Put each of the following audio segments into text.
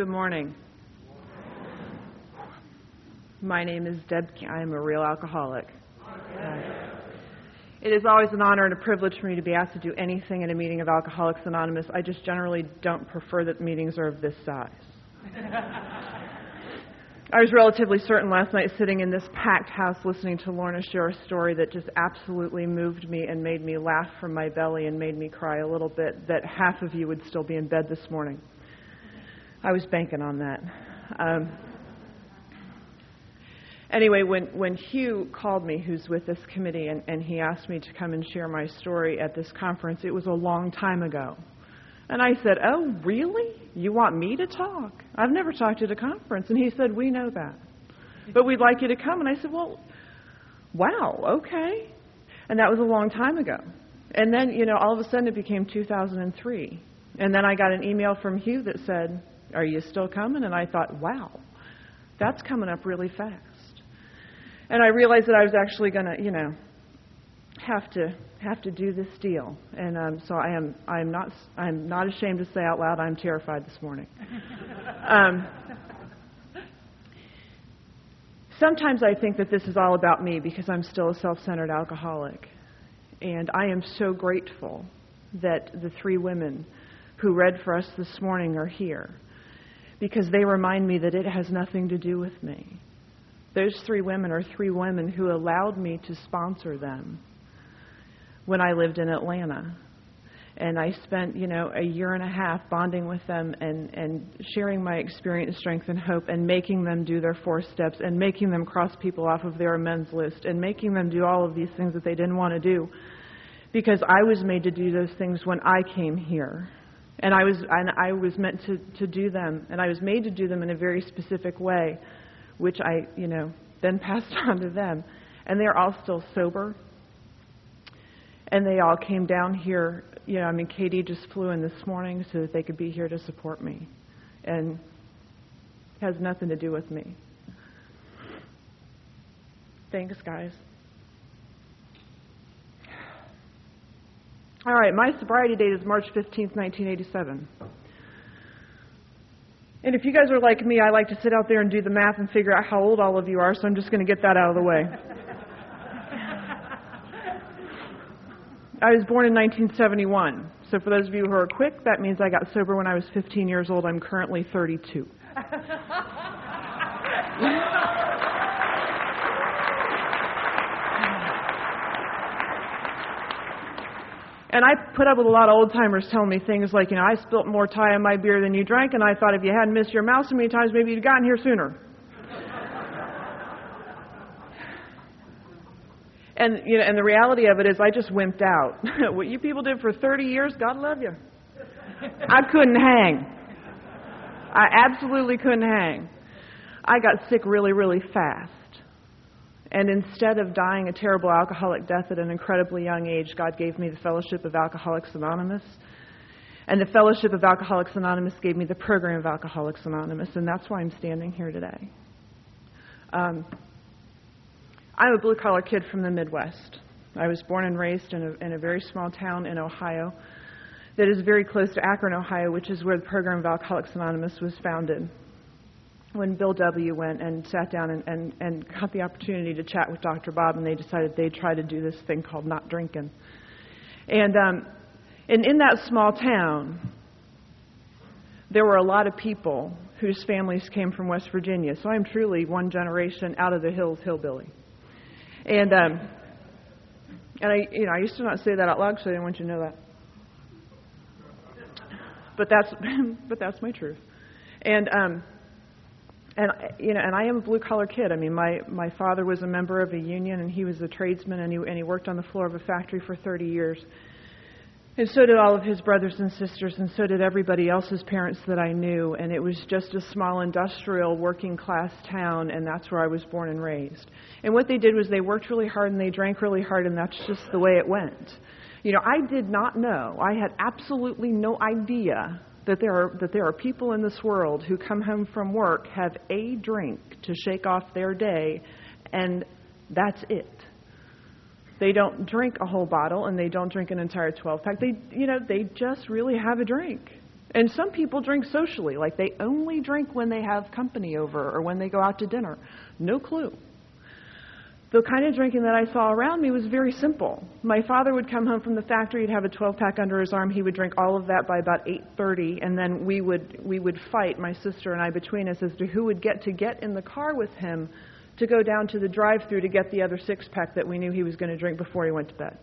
Good morning. My name is Deb. I am a real alcoholic. Uh, it is always an honor and a privilege for me to be asked to do anything at a meeting of Alcoholics Anonymous. I just generally don't prefer that meetings are of this size. I was relatively certain last night sitting in this packed house listening to Lorna share a story that just absolutely moved me and made me laugh from my belly and made me cry a little bit that half of you would still be in bed this morning. I was banking on that. Um, anyway, when, when Hugh called me, who's with this committee, and, and he asked me to come and share my story at this conference, it was a long time ago. And I said, Oh, really? You want me to talk? I've never talked at a conference. And he said, We know that. But we'd like you to come. And I said, Well, wow, okay. And that was a long time ago. And then, you know, all of a sudden it became 2003. And then I got an email from Hugh that said, Are you still coming? And I thought, Wow, that's coming up really fast. And I realized that I was actually going to, you know, have to have to do this deal. And um, so I am I am not I'm not ashamed to say out loud I'm terrified this morning. um, sometimes I think that this is all about me because I'm still a self-centered alcoholic, and I am so grateful that the three women who read for us this morning are here because they remind me that it has nothing to do with me. Those three women are three women who allowed me to sponsor them when I lived in Atlanta. And I spent, you know, a year and a half bonding with them and, and sharing my experience, strength, and hope, and making them do their four steps, and making them cross people off of their amends list, and making them do all of these things that they didn't want to do. Because I was made to do those things when I came here. And I was, and I was meant to, to do them, and I was made to do them in a very specific way which I, you know, then passed on to them. And they're all still sober. And they all came down here. You know, I mean, Katie just flew in this morning so that they could be here to support me. And has nothing to do with me. Thanks, guys. All right, my sobriety date is March 15th, 1987. And if you guys are like me, I like to sit out there and do the math and figure out how old all of you are, so I'm just going to get that out of the way. I was born in 1971. So for those of you who are quick, that means I got sober when I was 15 years old. I'm currently 32. And I put up with a lot of old timers telling me things like, you know, I spilt more Thai on my beer than you drank, and I thought if you hadn't missed your mouth so many times, maybe you'd gotten here sooner. and you know, and the reality of it is, I just wimped out. what you people did for 30 years, God love you. I couldn't hang. I absolutely couldn't hang. I got sick really, really fast. And instead of dying a terrible alcoholic death at an incredibly young age, God gave me the fellowship of Alcoholics Anonymous. And the fellowship of Alcoholics Anonymous gave me the program of Alcoholics Anonymous, and that's why I'm standing here today. Um, I'm a blue collar kid from the Midwest. I was born and raised in a, in a very small town in Ohio that is very close to Akron, Ohio, which is where the program of Alcoholics Anonymous was founded when Bill W. went and sat down and, and, and got the opportunity to chat with Dr. Bob, and they decided they'd try to do this thing called not drinking. And, um, and in that small town, there were a lot of people whose families came from West Virginia. So I'm truly one generation out of the hills hillbilly. And, um, and I, you know, I used to not say that out loud because I didn't want you to know that. But that's, but that's my truth. And, um, and you know, and I am a blue collar kid. I mean, my my father was a member of a union, and he was a tradesman, and he and he worked on the floor of a factory for 30 years. And so did all of his brothers and sisters, and so did everybody else's parents that I knew. And it was just a small industrial working class town, and that's where I was born and raised. And what they did was they worked really hard and they drank really hard, and that's just the way it went. You know, I did not know. I had absolutely no idea that there are that there are people in this world who come home from work, have a drink to shake off their day, and that's it. They don't drink a whole bottle and they don't drink an entire 12 pack. They you know, they just really have a drink. And some people drink socially, like they only drink when they have company over or when they go out to dinner. No clue. The kind of drinking that I saw around me was very simple. My father would come home from the factory, he'd have a 12 pack under his arm, he would drink all of that by about 8:30 and then we would we would fight my sister and I between us as to who would get to get in the car with him to go down to the drive-through to get the other six pack that we knew he was going to drink before he went to bed.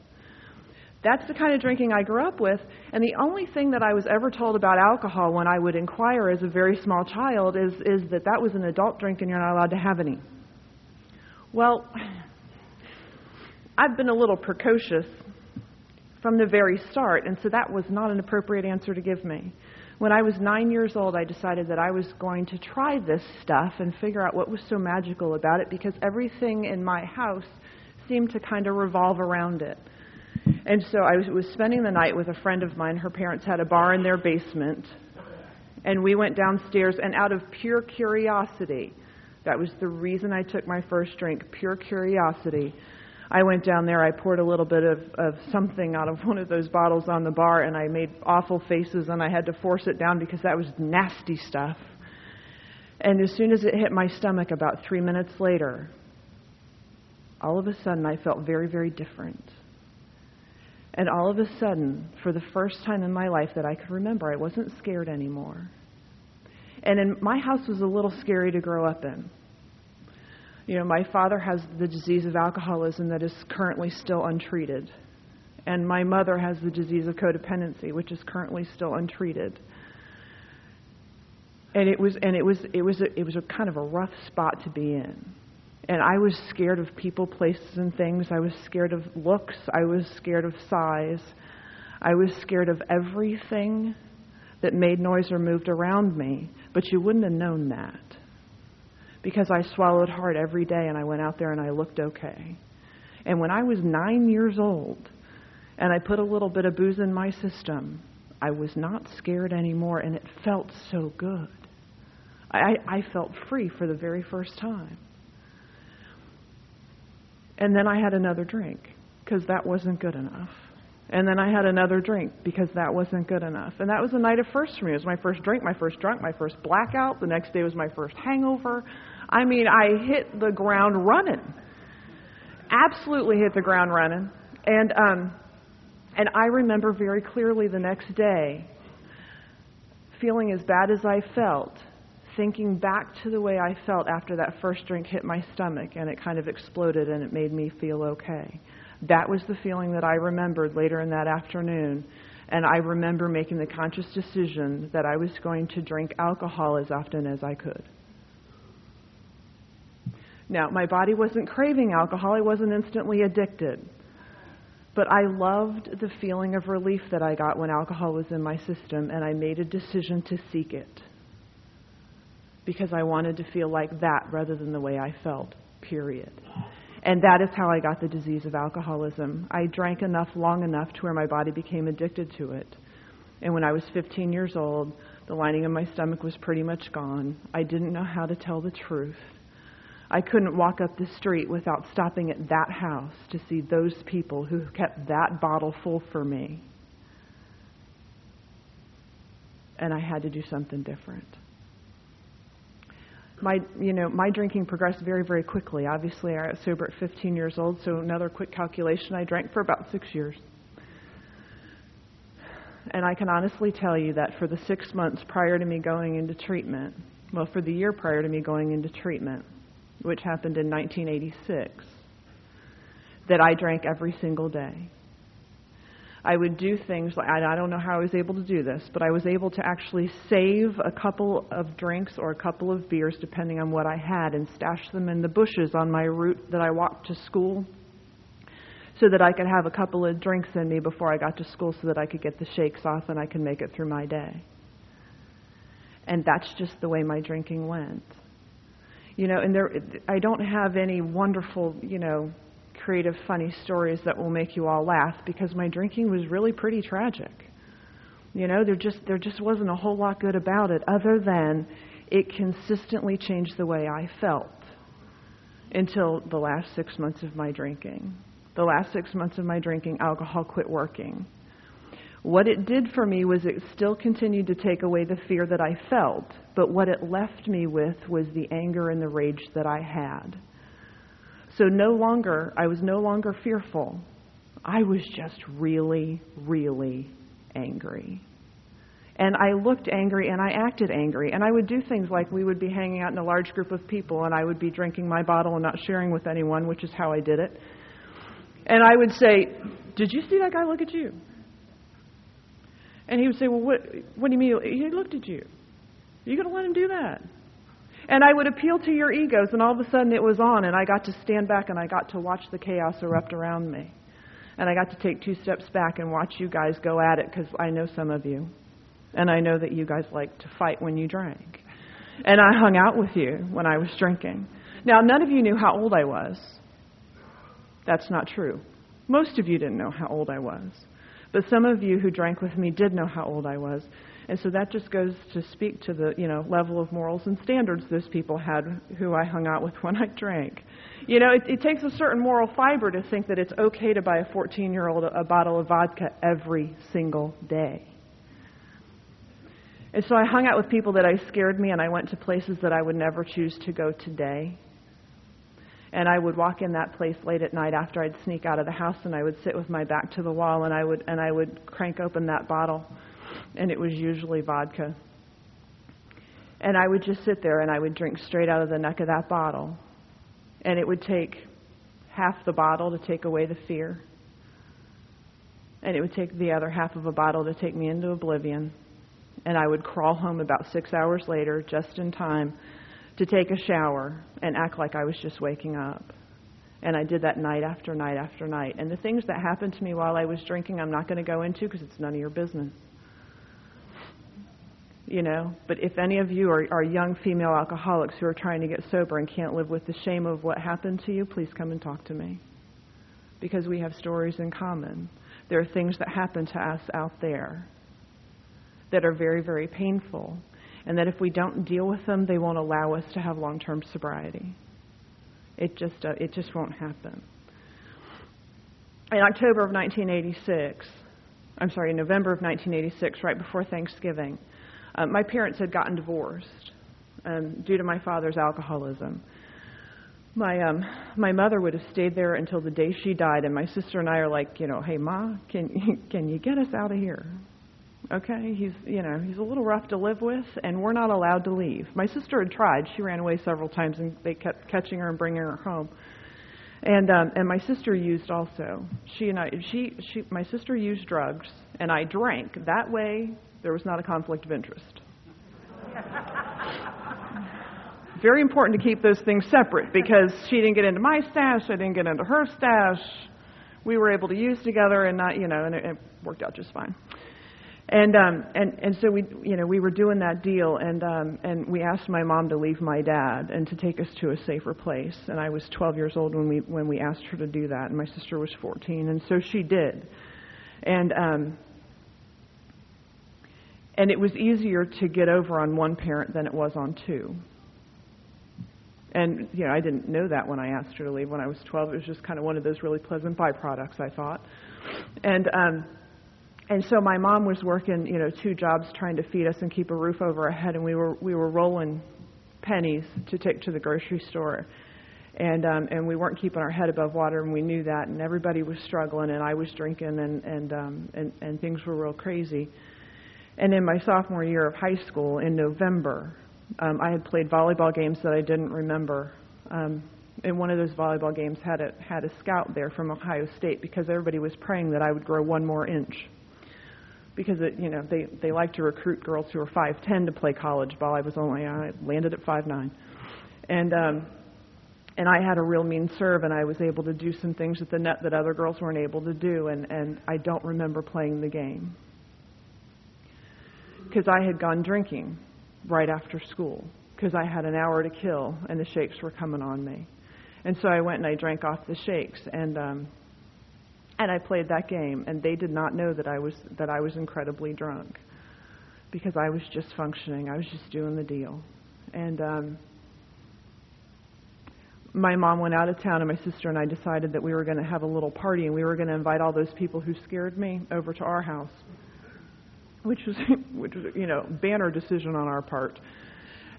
That's the kind of drinking I grew up with. And the only thing that I was ever told about alcohol when I would inquire as a very small child is, is that that was an adult drink and you're not allowed to have any. Well, I've been a little precocious from the very start, and so that was not an appropriate answer to give me. When I was nine years old, I decided that I was going to try this stuff and figure out what was so magical about it because everything in my house seemed to kind of revolve around it. And so I was, spending the night with a friend of mine. Her parents had a bar in their basement. And we went downstairs, and out of pure curiosity, that was the reason I took my first drink, pure curiosity. I went down there, I poured a little bit of, of something out of one of those bottles on the bar, and I made awful faces, and I had to force it down because that was nasty stuff. And as soon as it hit my stomach, about three minutes later, all of a sudden I felt very, very different. And all of a sudden, for the first time in my life that I could remember, I wasn't scared anymore. And in, my house was a little scary to grow up in. You know, my father has the disease of alcoholism that is currently still untreated. And my mother has the disease of codependency, which is currently still untreated. And it was and it was it was a, it was a kind of a rough spot to be in. And I was scared of people, places, and things. I was scared of looks. I was scared of size. I was scared of everything that made noise or moved around me. But you wouldn't have known that because I swallowed hard every day and I went out there and I looked okay. And when I was nine years old and I put a little bit of booze in my system, I was not scared anymore and it felt so good. I, I felt free for the very first time. And then I had another drink because that wasn't good enough. And then I had another drink because that wasn't good enough. And that was a night of firsts for me. It was my first drink, my first drunk, my first blackout. The next day was my first hangover. I mean, I hit the ground running. Absolutely hit the ground running. And um and I remember very clearly the next day feeling as bad as I felt thinking back to the way I felt after that first drink hit my stomach and it kind of exploded and it made me feel okay. That was the feeling that I remembered later in that afternoon. And I remember making the conscious decision that I was going to drink alcohol as often as I could. Now, my body wasn't craving alcohol, I wasn't instantly addicted. But I loved the feeling of relief that I got when alcohol was in my system, and I made a decision to seek it because I wanted to feel like that rather than the way I felt, period. And that is how I got the disease of alcoholism. I drank enough long enough to where my body became addicted to it. And when I was 15 years old, the lining of my stomach was pretty much gone. I didn't know how to tell the truth. I couldn't walk up the street without stopping at that house to see those people who kept that bottle full for me. And I had to do something different my you know my drinking progressed very very quickly. Obviously, I was sober at 15 years old, so another quick calculation, I drank for about six years. And I can honestly tell you that for the six months prior to me going into treatment, well, for the year prior to me going into treatment, which happened in 1986, that I drank every single day. I would do things like I don't know how I was able to do this, but I was able to actually save a couple of drinks or a couple of beers, depending on what I had, and stash them in the bushes on my route that I walked to school so that I could have a couple of drinks in me before I got to school so that I could get the shakes off and I could make it through my day. And that's just the way my drinking went. You know, and there I don't have any wonderful, you know, creative, funny stories that will make you all laugh because my drinking was really pretty tragic. You know, there just there just wasn't a whole lot good about it other than it consistently changed the way I felt until the last 6 months of my drinking. The last 6 months of my drinking, alcohol quit working. What it did for me was it still continued to take away the fear that I felt, but what it left me with was the anger and the rage that I had. So no longer, I was no longer fearful. I was just really, really angry. And I looked angry and I acted angry. And I would do things like we would be hanging out in a large group of people and I would be drinking my bottle and not sharing with anyone, which is how I did it. And I would say, Did you see that guy look at you? And he would say, Well, what, what do you mean? He looked at you. Are you going to let him do that? And I would appeal to your egos, and all of a sudden it was on, and I got to stand back and I got to watch the chaos erupt around me. And I got to take two steps back and watch you guys go at it because I know some of you. And I know that you guys like to fight when you drank. And I hung out with you when I was drinking. Now, none of you knew how old I was. That's not true. Most of you didn't know how old I was. But some of you who drank with me did know how old I was. And so that just goes to speak to the, you know, level of morals and standards those people had who I hung out with when I drank. You know, it, it takes a certain moral fiber to think that it's okay to buy a 14 year old a bottle of vodka every single day. And so I hung out with people that I scared me, and I went to places that I would never choose to go today. And I would walk in that place late at night after I'd sneak out of the house, and I would sit with my back to the wall, and I would and I would crank open that bottle, and it was usually vodka. And I would just sit there and I would drink straight out of the neck of that bottle. And it would take half the bottle to take away the fear. And it would take the other half of a bottle to take me into oblivion and I would crawl home about six hours later, just in time to take a shower and act like I was just waking up. And I did that night after night after night. And the things that happened to me while I was drinking, I'm not going to go into because it's none of your business. You know, but if any of you are, are young female alcoholics who are trying to get sober and can't live with the shame of what happened to you, please come and talk to me. Because we have stories in common. There are things that happen to us out there that are very, very painful, and that if we don't deal with them, they won't allow us to have long term sobriety. It just, uh, it just won't happen. In October of 1986, I'm sorry, in November of 1986, right before Thanksgiving, uh, my parents had gotten divorced um, due to my father's alcoholism. My um, my mother would have stayed there until the day she died, and my sister and I are like, you know, hey ma, can can you get us out of here? Okay, he's you know he's a little rough to live with, and we're not allowed to leave. My sister had tried; she ran away several times, and they kept catching her and bringing her home. And um, and my sister used also. She and I she she my sister used drugs, and I drank. That way, there was not a conflict of interest. Very important to keep those things separate because she didn't get into my stash, I didn't get into her stash. We were able to use together, and not you know, and it, it worked out just fine. And um, and and so we, you know, we were doing that deal, and um, and we asked my mom to leave my dad and to take us to a safer place. And I was 12 years old when we when we asked her to do that, and my sister was 14, and so she did. And um, and it was easier to get over on one parent than it was on two. And you know, I didn't know that when I asked her to leave when I was 12. It was just kind of one of those really pleasant byproducts, I thought. And um, and so my mom was working, you know, two jobs trying to feed us and keep a roof over our head, and we were we were rolling pennies to take to the grocery store, and um, and we weren't keeping our head above water, and we knew that, and everybody was struggling, and I was drinking, and and um, and and things were real crazy. And in my sophomore year of high school, in November, um, I had played volleyball games that I didn't remember. Um, and one of those volleyball games had a had a scout there from Ohio State because everybody was praying that I would grow one more inch because it, you know they they like to recruit girls who are 5'10 to play college. Ball. I was only I landed at five nine, and um, and I had a real mean serve, and I was able to do some things at the net that other girls weren't able to do, and and I don't remember playing the game. Because I had gone drinking right after school because I had an hour to kill, and the shakes were coming on me, and so I went and I drank off the shakes, and um, and I played that game, and they did not know that I was that I was incredibly drunk because I was just functioning. I was just doing the deal, and um, my mom went out of town, and my sister and I decided that we were going to have a little party, and we were going to invite all those people who scared me over to our house. which was which was you know banner decision on our part.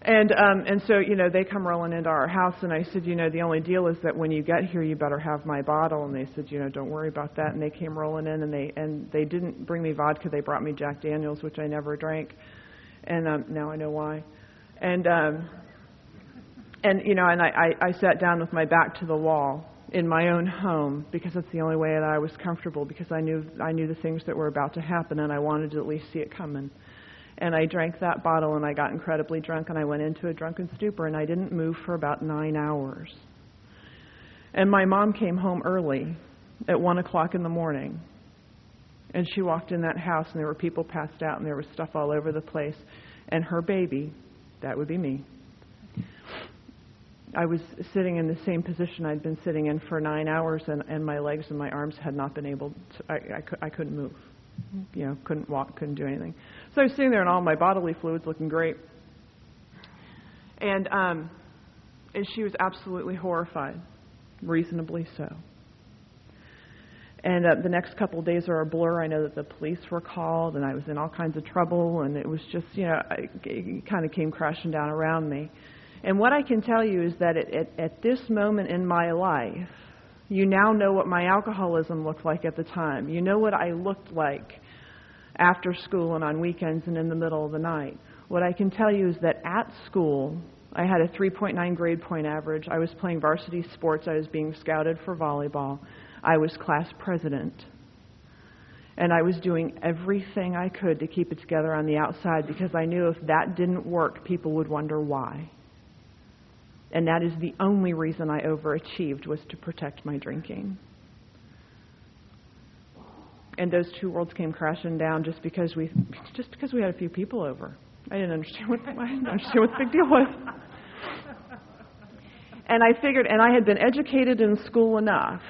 And um, and so you know they come rolling into our house, and I said, you know, the only deal is that when you get here, you better have my bottle. And they said, you know, don't worry about that. And they came rolling in, and they and they didn't bring me vodka. They brought me Jack Daniels, which I never drank, and um, now I know why. And um, and you know, and I, I I sat down with my back to the wall in my own home because that's the only way that I was comfortable because I knew I knew the things that were about to happen, and I wanted to at least see it coming and I drank that bottle and I got incredibly drunk and I went into a drunken stupor and I didn't move for about nine hours. And my mom came home early at one o'clock in the morning. And she walked in that house and there were people passed out and there was stuff all over the place. And her baby, that would be me. I was sitting in the same position I'd been sitting in for nine hours, and, and my legs and my arms had not been able to, I, I, I couldn't move. You know, couldn't walk, couldn't do anything. So I was sitting there and all my bodily fluids looking great. And, um, and she was absolutely horrified, reasonably so. And uh, the next couple of days are a blur. I know that the police were called, and I was in all kinds of trouble, and it was just, you know, it kind of came crashing down around me. And what I can tell you is that at, at, at this moment in my life, you now know what my alcoholism looked like at the time. You know what I looked like after school and on weekends and in the middle of the night. What I can tell you is that at school, I had a 3.9 grade point average. I was playing varsity sports. I was being scouted for volleyball. I was class president. And I was doing everything I could to keep it together on the outside because I knew if that didn't work, people would wonder why. And that is the only reason I overachieved was to protect my drinking. And those two worlds came crashing down just because we just because we had a few people over. I didn't understand what I didn't understand what the big deal was. And I figured and I had been educated in school enough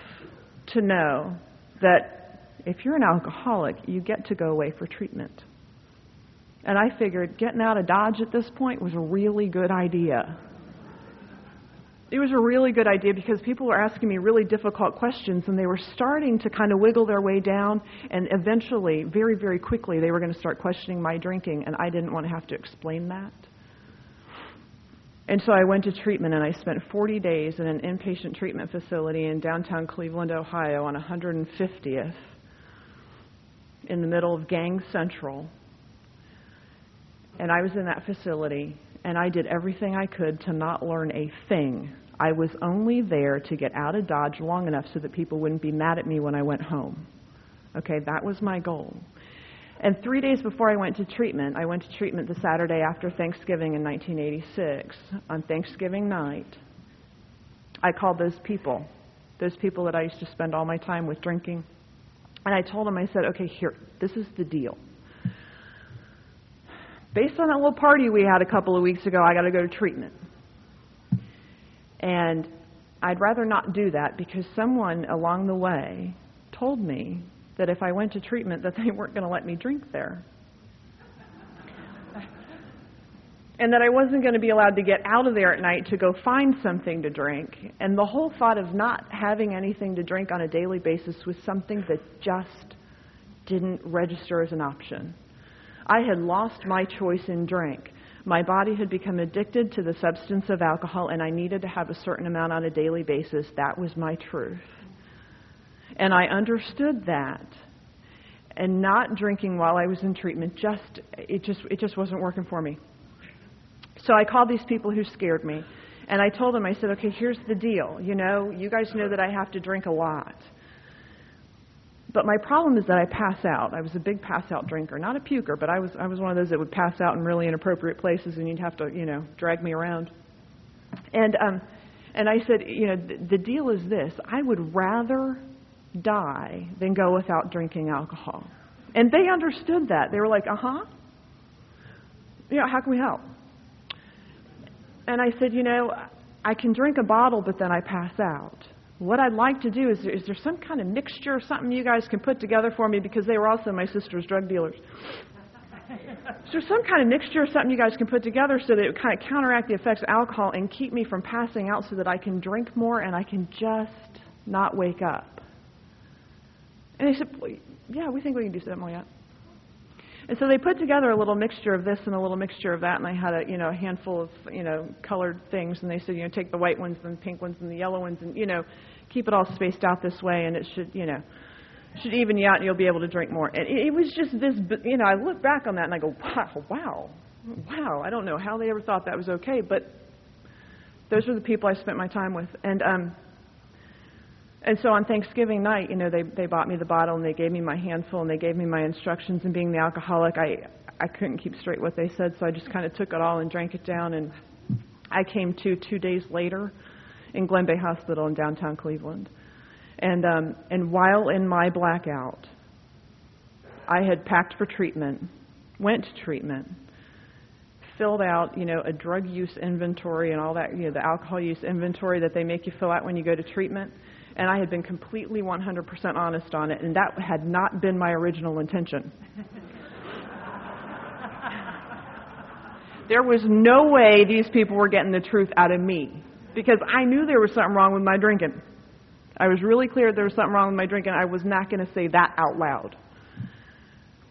to know that if you're an alcoholic, you get to go away for treatment. And I figured getting out of Dodge at this point was a really good idea it was a really good idea because people were asking me really difficult questions and they were starting to kind of wiggle their way down and eventually very very quickly they were going to start questioning my drinking and I didn't want to have to explain that. And so I went to treatment and I spent 40 days in an inpatient treatment facility in downtown Cleveland, Ohio on 150th in the middle of Gang Central. And I was in that facility and I did everything I could to not learn a thing. I was only there to get out of Dodge long enough so that people wouldn't be mad at me when I went home. Okay, that was my goal. And three days before I went to treatment, I went to treatment the Saturday after Thanksgiving in 1986. On Thanksgiving night, I called those people, those people that I used to spend all my time with drinking, and I told them, I said, okay, here, this is the deal based on that little party we had a couple of weeks ago, I got to go to treatment. And I'd rather not do that because someone along the way told me that if I went to treatment that they weren't going to let me drink there. and that I wasn't going to be allowed to get out of there at night to go find something to drink. And the whole thought of not having anything to drink on a daily basis was something that just didn't register as an option. I had lost my choice in drink. My body had become addicted to the substance of alcohol, and I needed to have a certain amount on a daily basis. That was my truth. And I understood that. And not drinking while I was in treatment just it just it just wasn't working for me. So I called these people who scared me. And I told them, I said, okay, here's the deal. You know, you guys know that I have to drink a lot. But my problem is that I pass out. I was a big pass out drinker, not a puker, but I was I was one of those that would pass out in really inappropriate places, and you'd have to you know drag me around. And um, and I said, you know, the, the deal is this: I would rather die than go without drinking alcohol. And they understood that. They were like, uh huh. You know, how can we help? And I said, you know, I can drink a bottle, but then I pass out. What I'd like to do is, is there some kind of mixture or something you guys can put together for me because they were also my sister's drug dealers. is there some kind of mixture or something you guys can put together so that it would kind of counteract the effects of alcohol and keep me from passing out so that I can drink more and I can just not wake up? And they said, well, Yeah, we think we can do something like that. And so they put together a little mixture of this and a little mixture of that, and I had a you know a handful of you know colored things, and they said you know take the white ones and the pink ones and the yellow ones, and you know keep it all spaced out this way, and it should you know should even you out, and you'll be able to drink more. And it, it was just this, you know, I look back on that and I go, wow, wow, wow. I don't know how they ever thought that was okay, but those were the people I spent my time with, and um, and so on Thanksgiving night, you know, they they bought me the bottle and they gave me my handful and they gave me my instructions. And being the alcoholic, I I couldn't keep straight what they said, so I just kind of took it all and drank it down. And I came to two days later in Glenbeigh Hospital in downtown Cleveland. And um, and while in my blackout, I had packed for treatment, went to treatment, filled out, you know, a drug use inventory and all that, you know, the alcohol use inventory that they make you fill out when you go to treatment and I had been completely 100% honest on it, and that had not been my original intention. there was no way these people were getting the truth out of me because I knew there was something wrong with my drinking. I was really clear there was something wrong with my drinking. I was not going to say that out loud.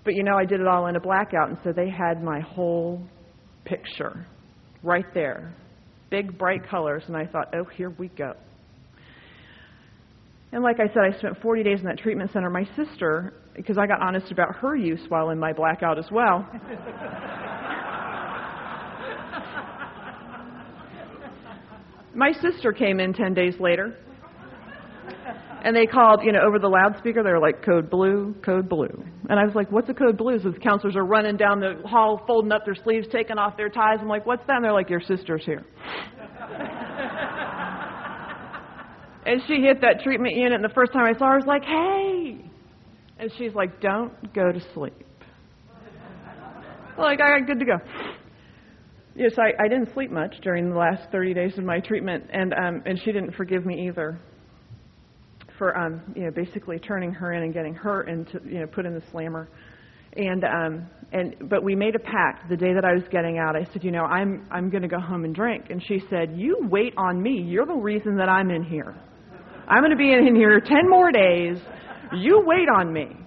But you know, I did it all in a blackout, and so they had my whole picture right there. Big, bright colors, and I thought, oh, here we go. And like I said, I spent 40 days in that treatment center. My sister, because I got honest about her use while in my blackout as well. my sister came in 10 days later. And they called, you know, over the loudspeaker. They were like, "Code blue, code blue." And I was like, "What's a code blue?" So the counselors are running down the hall, folding up their sleeves, taking off their ties. I'm like, "What's that?" And they're like, "Your sister's here." And she hit that treatment unit, and the first time I saw her, I was like, hey. And she's like, don't go to sleep. like, I got good to go. Yes, I, I didn't sleep much during the last 30 days of my treatment, and, um, and she didn't forgive me either for, um, you know, basically turning her in and getting her into, you know, put in the slammer. And, um, and, but we made a pact the day that I was getting out. I said, you know, I'm, I'm going to go home and drink. And she said, you wait on me. You're the reason that I'm in here. I'm going to be in here 10 more days. You wait on me.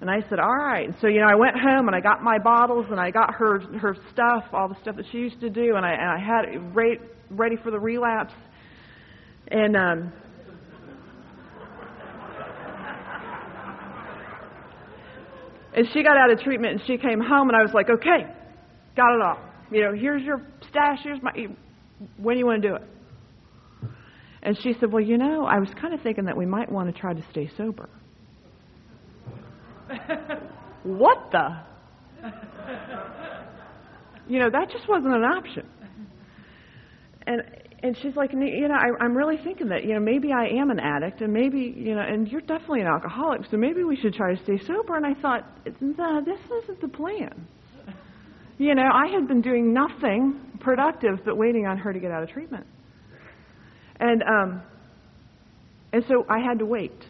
And I said, all right. So, you know, I went home and I got my bottles and I got her her stuff, all the stuff that she used to do, and I, and I had it ready, ready for the relapse. And um, and she got out of treatment and she came home and I was like, okay, got it all. You know, here's your stash. Here's my. When do you want to do it? And she said, Well, you know, I was kind of thinking that we might want to try to stay sober. what the? you know, that just wasn't an option. And and she's like, you know, I, I'm really thinking that, you know, maybe I am an addict, and maybe, you know, and you're definitely an alcoholic, so maybe we should try to stay sober. And I thought, no, this isn't the plan. You know, I had been doing nothing productive but waiting on her to get out of treatment. And um, and so I had to wait.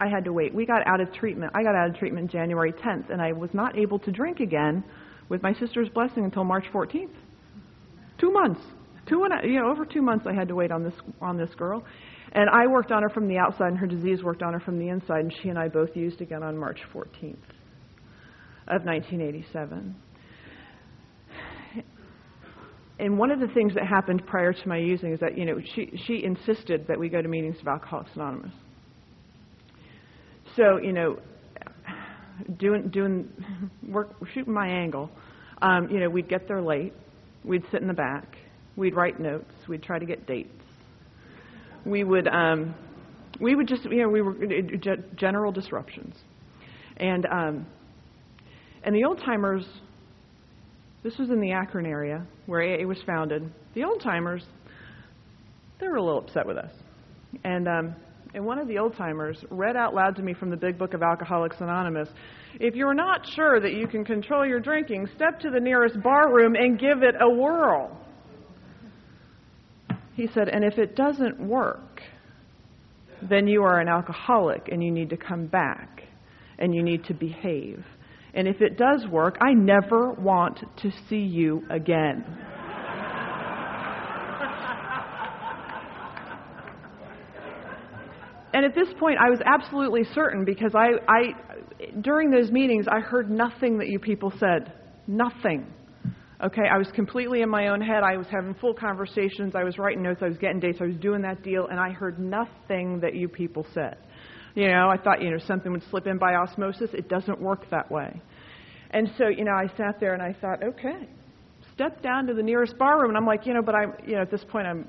I had to wait. We got out of treatment. I got out of treatment January 10th, and I was not able to drink again with my sister's blessing until March 14th. Two months, two and a, you know over two months. I had to wait on this on this girl, and I worked on her from the outside, and her disease worked on her from the inside, and she and I both used again on March 14th of 1987 and one of the things that happened prior to my using is that you know she she insisted that we go to meetings of Alcoholics Anonymous. So you know, doing doing work shooting my angle, um, you know we'd get there late, we'd sit in the back, we'd write notes, we'd try to get dates, we would um, we would just you know we were general disruptions, and um, and the old timers this was in the Akron area where AA was founded. The old timers, they were a little upset with us. And, um, and one of the old timers read out loud to me from the Big Book of Alcoholics Anonymous If you're not sure that you can control your drinking, step to the nearest bar room and give it a whirl. He said, And if it doesn't work, then you are an alcoholic and you need to come back and you need to behave. And if it does work, I never want to see you again. and at this point, I was absolutely certain because I, I, during those meetings, I heard nothing that you people said. Nothing. Okay, I was completely in my own head. I was having full conversations. I was writing notes. I was getting dates. I was doing that deal, and I heard nothing that you people said. You know, I thought, you know, something would slip in by osmosis. It doesn't work that way. And so, you know, I sat there and I thought, okay, step down to the nearest bar room. And I'm like, you know, but I'm, you know, at this point I'm,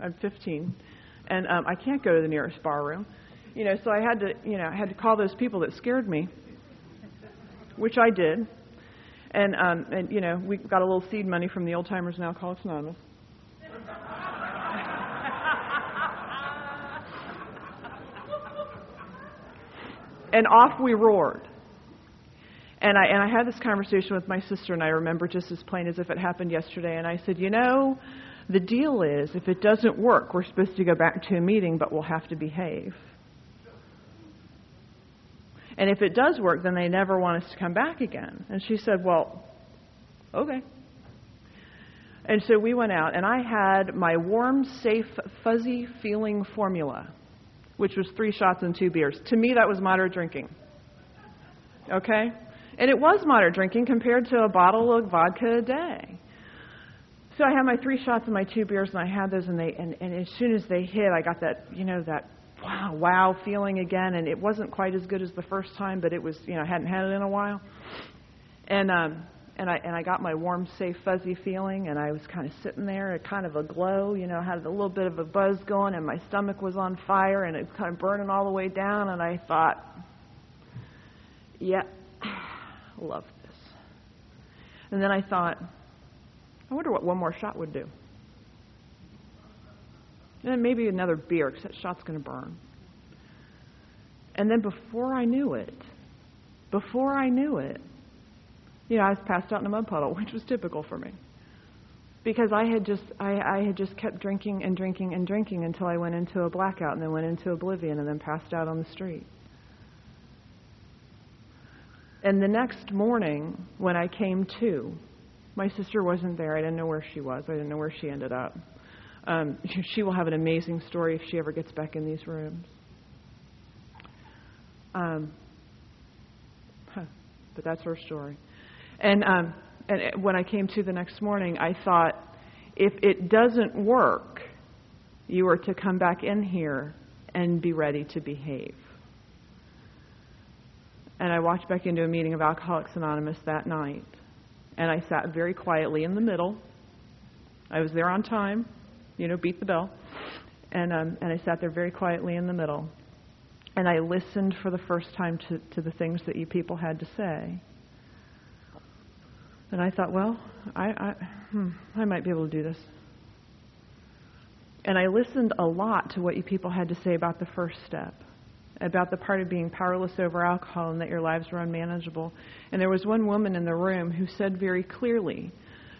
I'm 15, and um, I can't go to the nearest bar room. You know, so I had to, you know, I had to call those people that scared me, which I did. And, um, and you know, we got a little seed money from the Old Timers and Alcoholics Anonymous. And off we roared. And I, and I had this conversation with my sister, and I remember just as plain as if it happened yesterday. And I said, You know, the deal is if it doesn't work, we're supposed to go back to a meeting, but we'll have to behave. And if it does work, then they never want us to come back again. And she said, Well, okay. And so we went out, and I had my warm, safe, fuzzy feeling formula, which was three shots and two beers. To me, that was moderate drinking. Okay? And it was moderate drinking compared to a bottle of vodka a day. So I had my three shots and my two beers, and I had those, and they, and, and as soon as they hit, I got that, you know, that wow, wow feeling again, and it wasn't quite as good as the first time, but it was, you know, I hadn't had it in a while. And um, and I and I got my warm, safe, fuzzy feeling, and I was kind of sitting there, kind of a glow, you know, had a little bit of a buzz going, and my stomach was on fire, and it was kind of burning all the way down, and I thought, yeah, love this. And then I thought, I wonder what one more shot would do. And then maybe another beer, because that shot's going to burn. And then before I knew it, before I knew it, you know, I was passed out in a mud puddle, which was typical for me. Because I had just I, I had just kept drinking and drinking and drinking until I went into a blackout and then went into oblivion and then passed out on the street. And the next morning, when I came to, my sister wasn't there. I didn't know where she was. I didn't know where she ended up. Um, she will have an amazing story if she ever gets back in these rooms. Um, huh, but that's her story. And, um, and when I came to the next morning, I thought, if it doesn't work, you are to come back in here and be ready to behave. And I walked back into a meeting of Alcoholics Anonymous that night. And I sat very quietly in the middle. I was there on time, you know, beat the bell. And, um, and I sat there very quietly in the middle. And I listened for the first time to, to the things that you people had to say. And I thought, well, I, I, hmm, I might be able to do this. And I listened a lot to what you people had to say about the first step, about the part of being powerless over alcohol and that your lives were unmanageable. And there was one woman in the room who said very clearly,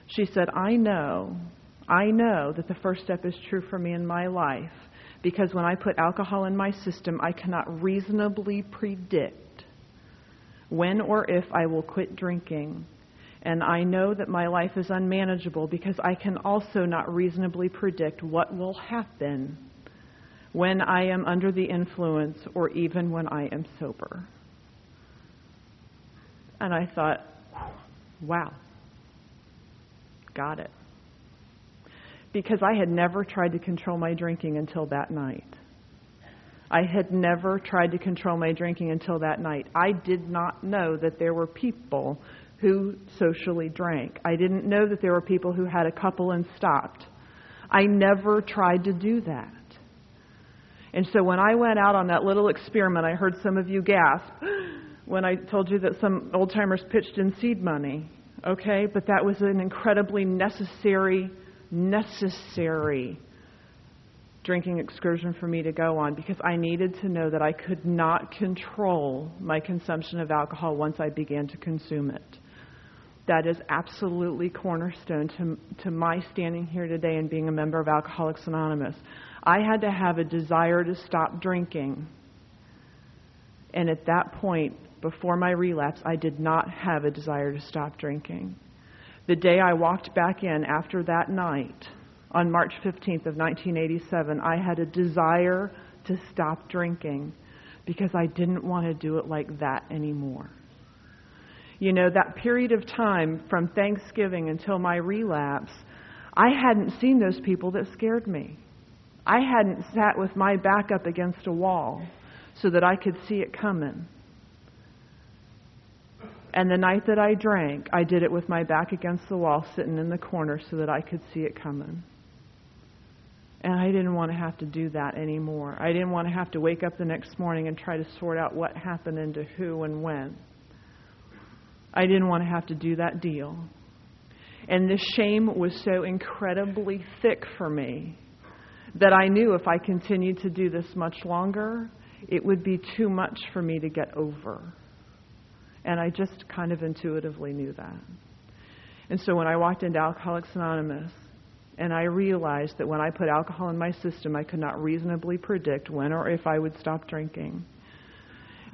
she said, I know, I know that the first step is true for me in my life because when I put alcohol in my system, I cannot reasonably predict when or if I will quit drinking and I know that my life is unmanageable because I can also not reasonably predict what will happen when I am under the influence or even when I am sober. And I thought, wow, got it. Because I had never tried to control my drinking until that night. I had never tried to control my drinking until that night. I did not know that there were people who socially drank. I didn't know that there were people who had a couple and stopped. I never tried to do that. And so when I went out on that little experiment, I heard some of you gasp when I told you that some old timers pitched in seed money. Okay? But that was an incredibly necessary, necessary drinking excursion for me to go on because I needed to know that I could not control my consumption of alcohol once I began to consume it that is absolutely cornerstone to, to my standing here today and being a member of Alcoholics Anonymous. I had to have a desire to stop drinking. And at that point, before my relapse, I did not have a desire to stop drinking. The day I walked back in after that night, on March 15th of 1987, I had a desire to stop drinking because I didn't want to do it like that anymore. You know, that period of time from Thanksgiving until my relapse, I hadn't seen those people that scared me. I hadn't sat with my back up against a wall so that I could see it coming. And the night that I drank, I did it with my back against the wall, sitting in the corner so that I could see it coming. And I didn't want to have to do that anymore. I didn't want to have to wake up the next morning and try to sort out what happened and to who and when. I didn't want to have to do that deal. And this shame was so incredibly thick for me that I knew if I continued to do this much longer, it would be too much for me to get over. And I just kind of intuitively knew that. And so when I walked into Alcoholics Anonymous, and I realized that when I put alcohol in my system, I could not reasonably predict when or if I would stop drinking.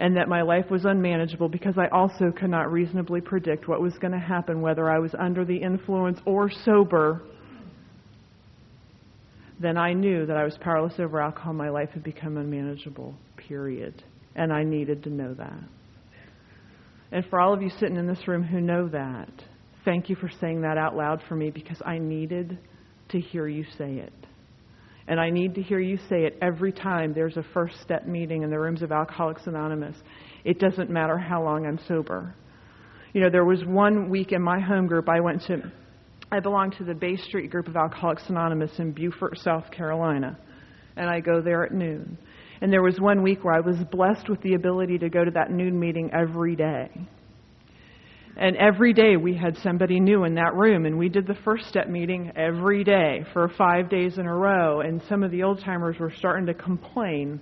And that my life was unmanageable because I also could not reasonably predict what was going to happen, whether I was under the influence or sober then I knew that I was powerless over alcohol. My life had become unmanageable, period. And I needed to know that. And for all of you sitting in this room who know that, thank you for saying that out loud for me because I needed to hear you say it. And I need to hear you say it every time there's a first step meeting in the rooms of Alcoholics Anonymous. It doesn't matter how long I'm sober. You know, there was one week in my home group I went to I belong to the Bay Street group of Alcoholics Anonymous in Beaufort, South Carolina, and I go there at noon. And there was one week where I was blessed with the ability to go to that noon meeting every day. And every day we had somebody new in that room, and we did the first step meeting every day for five days in a row. And some of the old timers were starting to complain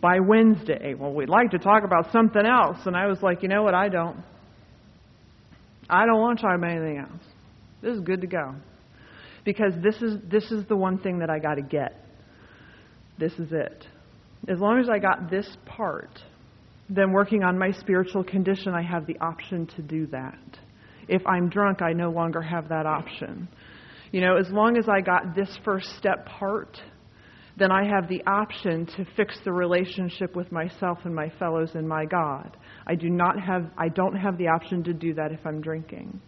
by Wednesday. Well, we'd like to talk about something else. And I was like, you know what? I don't. I don't want to talk about anything else. This is good to go. Because this is this is the one thing that I got to get. This is it. As long as I got this part, then working on my spiritual condition, I have the option to do that. If I'm drunk, I no longer have that option. You know, as long as I got this first step part, then I have the option to fix the relationship with myself and my fellows and my God. I do not have I don't have the option to do that if I'm drinking.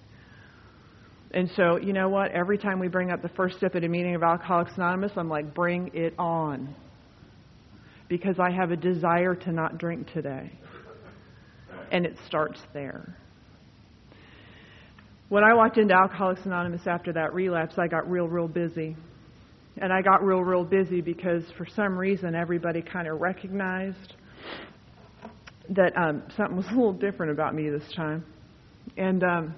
And so, you know what? Every time we bring up the first step at a meeting of Alcoholics Anonymous, I'm like, bring it on. Because I have a desire to not drink today. And it starts there. When I walked into Alcoholics Anonymous after that relapse, I got real, real busy. And I got real, real busy because for some reason everybody kind of recognized that um, something was a little different about me this time. And um,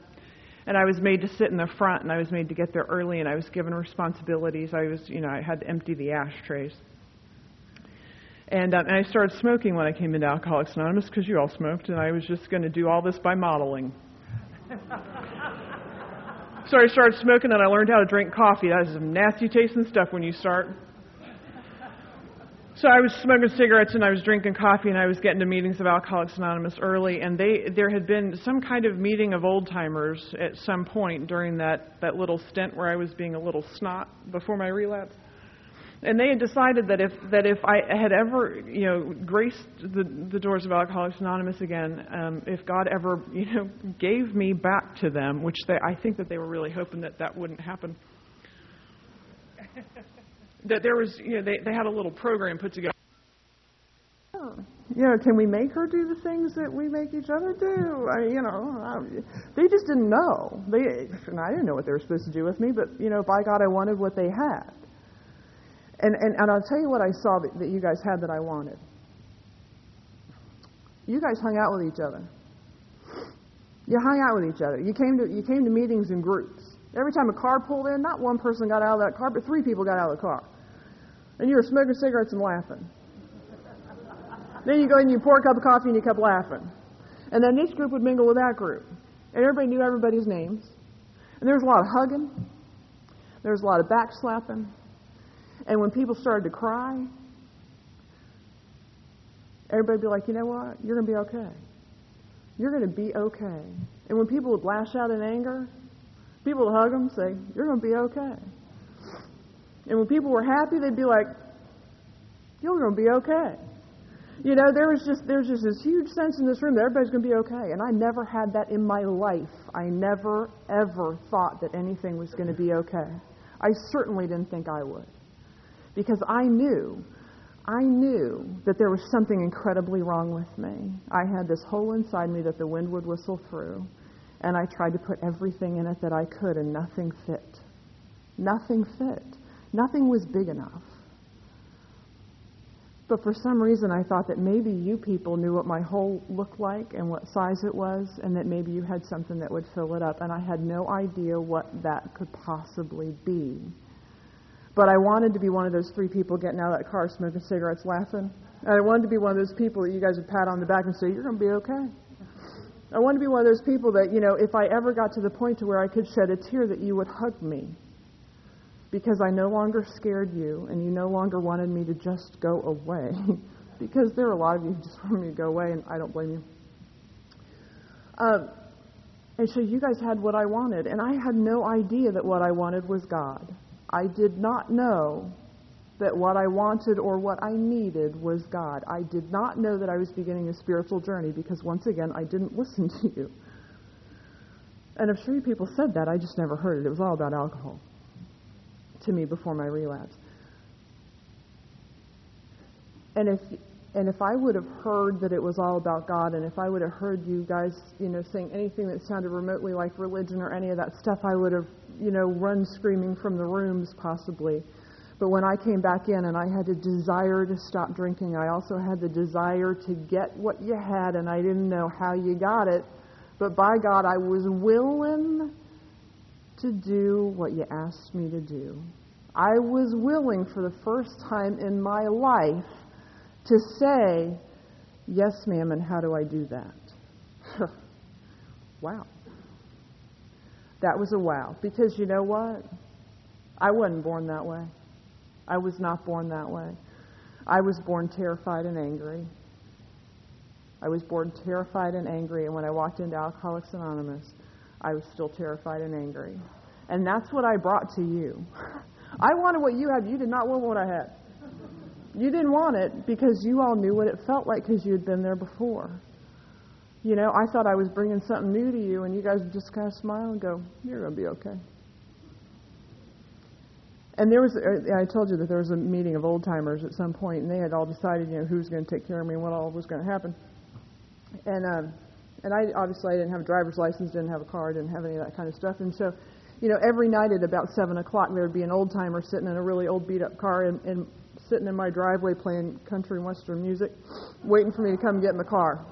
and I was made to sit in the front, and I was made to get there early, and I was given responsibilities. I was, you know, I had to empty the ashtrays. And, um, and I started smoking when I came into Alcoholics Anonymous because you all smoked, and I was just going to do all this by modeling. so I started smoking, and I learned how to drink coffee. That is some nasty tasting stuff when you start. So I was smoking cigarettes and I was drinking coffee and I was getting to meetings of Alcoholics Anonymous early and they there had been some kind of meeting of old timers at some point during that that little stint where I was being a little snot before my relapse. And they had decided that if that if I had ever you know graced the the doors of Alcoholics Anonymous again, um, if God ever you know gave me back to them, which they I think that they were really hoping that that wouldn't happen that there was, you know, they, they had a little program put together. You know, can we make her do the things that we make each other do? I, you know, I, they just didn't know. They, and I didn't know what they were supposed to do with me, but you know, by God, I wanted what they had. And and, and I'll tell you what I saw that, that you guys had that I wanted. You guys hung out with each other. You hung out with each other. You came to you came to meetings in groups. Every time a car pulled in, not one person got out of that car, but three people got out of the car. And you were smoking cigarettes and laughing. then you go and you pour a cup of coffee and you kept laughing. And then this group would mingle with that group. And everybody knew everybody's names. And there was a lot of hugging. There was a lot of backslapping. And when people started to cry, everybody would be like, you know what? You're going to be okay. You're going to be okay. And when people would lash out in anger, People would hug them, say, You're going to be okay. And when people were happy, they'd be like, You're going to be okay. You know, there was just there's just this huge sense in this room that everybody's going to be okay, and I never had that in my life. I never ever thought that anything was going to be okay. I certainly didn't think I would, because I knew, I knew that there was something incredibly wrong with me. I had this hole inside me that the wind would whistle through, and I tried to put everything in it that I could, and nothing fit. Nothing fit. Nothing was big enough. But for some reason, I thought that maybe you people knew what my hole looked like and what size it was, and that maybe you had something that would fill it up. And I had no idea what that could possibly be. But I wanted to be one of those three people getting out of that car smoking cigarettes, laughing. I wanted to be one of those people that you guys would pat on the back and say, You're going to be okay. I wanted to be one of those people that, you know, if I ever got to the point to where I could shed a tear, that you would hug me because I no longer scared you and you no longer wanted me to just go away. because there are a lot of you who just want me to go away, and I don't blame you. Um, and so you guys had what I wanted, and I had no idea that what I wanted was God. I did not know that what I wanted or what I needed was God. I did not know that I was beginning a spiritual journey because, once again, I didn't listen to you. And I'm sure people said that, I just never heard it. It was all about alcohol to me before my relapse. And if and if I would have heard that it was all about God, and if I would have heard you guys, you know, saying anything that sounded remotely like religion or any of that stuff, I would have, you know, run screaming from the rooms possibly. But when I came back in and I had a desire to stop drinking, I also had the desire to get what you had, and I didn't know how you got it. But by God, I was willing to do what you asked me to do. I was willing for the first time in my life to say, Yes, ma'am, and how do I do that? wow. That was a wow. Because you know what? I wasn't born that way. I was not born that way. I was born terrified and angry. I was born terrified and angry, and when I walked into Alcoholics Anonymous, I was still terrified and angry. And that's what I brought to you. I wanted what you had. You did not want what I had. You didn't want it because you all knew what it felt like because you had been there before. You know, I thought I was bringing something new to you, and you guys would just kind of smile and go, You're going to be okay. And there was, uh, I told you that there was a meeting of old timers at some point, and they had all decided, you know, who was going to take care of me and what all was going to happen. And um, and I obviously I didn't have a driver's license, didn't have a car, didn't have any of that kind of stuff. And so, you know, every night at about seven o'clock, there would be an old timer sitting in a really old beat up car and, and sitting in my driveway playing country and western music, waiting for me to come get in the car.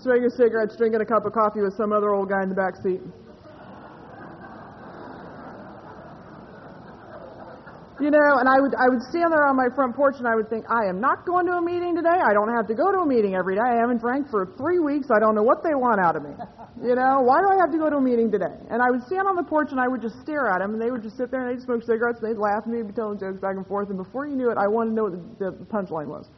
Smoking cigarettes, drinking a cup of coffee with some other old guy in the back seat. You know, and I would I would stand there on my front porch and I would think, I am not going to a meeting today. I don't have to go to a meeting every day. I haven't drank for three weeks. I don't know what they want out of me. You know, why do I have to go to a meeting today? And I would stand on the porch and I would just stare at them and they would just sit there and they'd smoke cigarettes and they'd laugh and they'd be telling jokes back and forth and before you knew it, I wanted to know what the, the punchline was.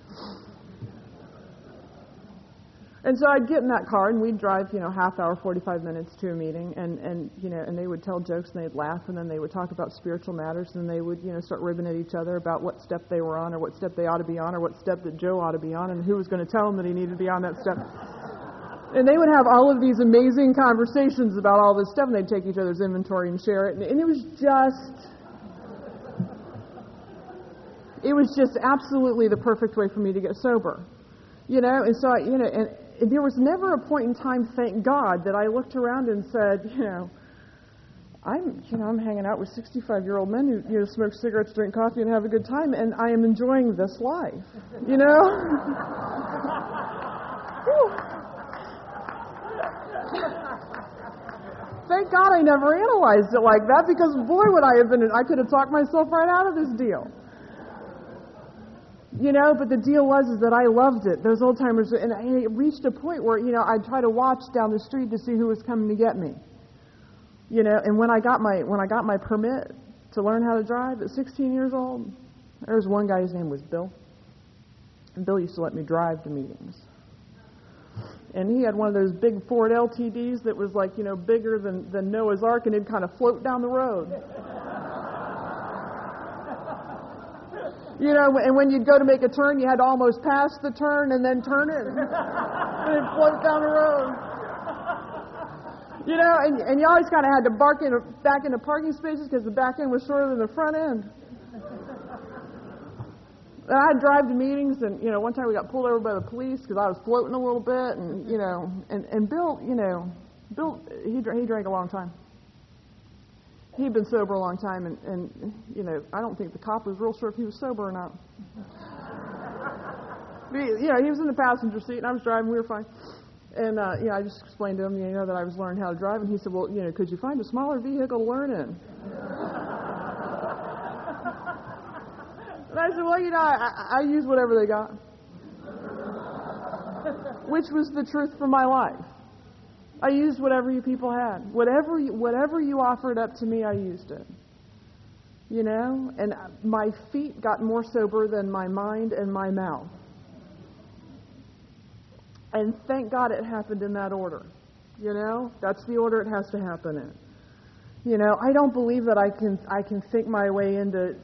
And so I'd get in that car and we'd drive, you know, half hour, 45 minutes to a meeting and, and, you know, and they would tell jokes and they'd laugh and then they would talk about spiritual matters and they would, you know, start ribbing at each other about what step they were on or what step they ought to be on or what step that Joe ought to be on and who was going to tell him that he needed to be on that step. And they would have all of these amazing conversations about all this stuff and they'd take each other's inventory and share it. And, and it was just, it was just absolutely the perfect way for me to get sober. You know, and so, I, you know, and, there was never a point in time, thank God, that I looked around and said, you know, I'm, you know, I'm hanging out with 65-year-old men who, you know, smoke cigarettes, drink coffee, and have a good time, and I am enjoying this life. You know. Thank God I never analyzed it like that because boy would I have been I could have talked myself right out of this deal. You know, but the deal was is that I loved it. Those old timers, and it reached a point where you know I'd try to watch down the street to see who was coming to get me. You know, and when I got my when I got my permit to learn how to drive at 16 years old, there was one guy. His name was Bill. And Bill used to let me drive to meetings. And he had one of those big Ford LTDs that was like, you know, bigger than, than Noah's Ark, and it'd kind of float down the road. You know, and when you'd go to make a turn, you had to almost pass the turn and then turn it and then float down the road. You know, and, and you always kind of had to bark in, back into parking spaces because the back end was shorter than the front end. And I'd drive to meetings, and you know, one time we got pulled over by the police because I was floating a little bit, and you know, and and Bill, you know, Bill, he he drank a long time. He'd been sober a long time, and and you know, I don't think the cop was real sure if he was sober or not. but, you know, he was in the passenger seat, and I was driving. We were fine. And uh, you know, I just explained to him, you know, that I was learning how to drive, and he said, "Well, you know, could you find a smaller vehicle to learn in?" And I said, well, you know, I, I use whatever they got. Which was the truth for my life. I used whatever you people had. Whatever you, whatever you offered up to me, I used it. You know? And my feet got more sober than my mind and my mouth. And thank God it happened in that order. You know? That's the order it has to happen in. You know, I don't believe that I can I can think my way into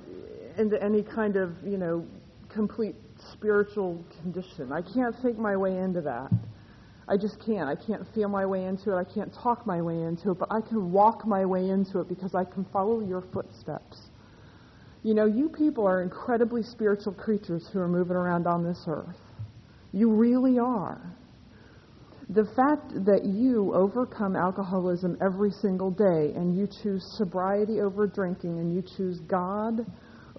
into any kind of, you know, complete spiritual condition. I can't think my way into that. I just can't. I can't feel my way into it. I can't talk my way into it, but I can walk my way into it because I can follow your footsteps. You know, you people are incredibly spiritual creatures who are moving around on this earth. You really are. The fact that you overcome alcoholism every single day and you choose sobriety over drinking and you choose God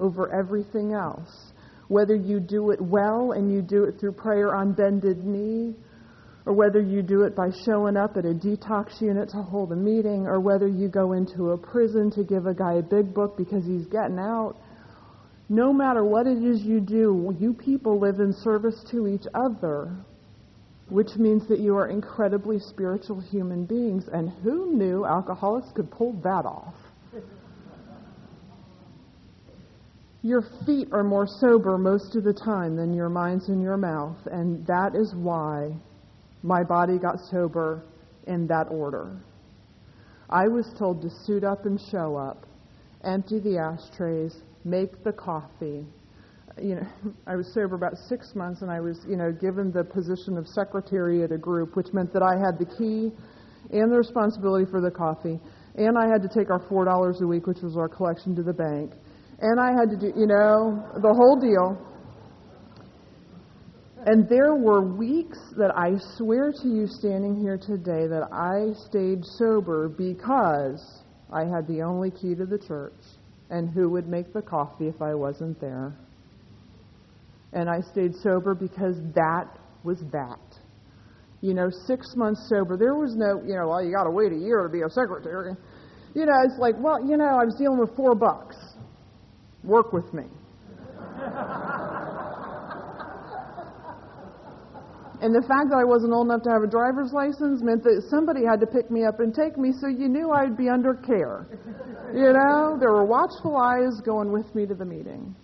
over everything else. Whether you do it well and you do it through prayer on bended knee, or whether you do it by showing up at a detox unit to hold a meeting, or whether you go into a prison to give a guy a big book because he's getting out. No matter what it is you do, you people live in service to each other, which means that you are incredibly spiritual human beings. And who knew alcoholics could pull that off? Your feet are more sober most of the time than your minds and your mouth, and that is why my body got sober in that order. I was told to suit up and show up, empty the ashtrays, make the coffee. You know, I was sober about six months, and I was, you know, given the position of secretary at a group, which meant that I had the key and the responsibility for the coffee, and I had to take our four dollars a week, which was our collection, to the bank and I had to do, you know, the whole deal. And there were weeks that I swear to you standing here today that I stayed sober because I had the only key to the church. And who would make the coffee if I wasn't there? And I stayed sober because that was that. You know, six months sober. There was no, you know, well, you got to wait a year to be a secretary. You know, it's like, well, you know, I was dealing with four bucks. Work with me. And the fact that I wasn't old enough to have a driver's license meant that somebody had to pick me up and take me, so you knew I'd be under care. You know, there were watchful eyes going with me to the meeting.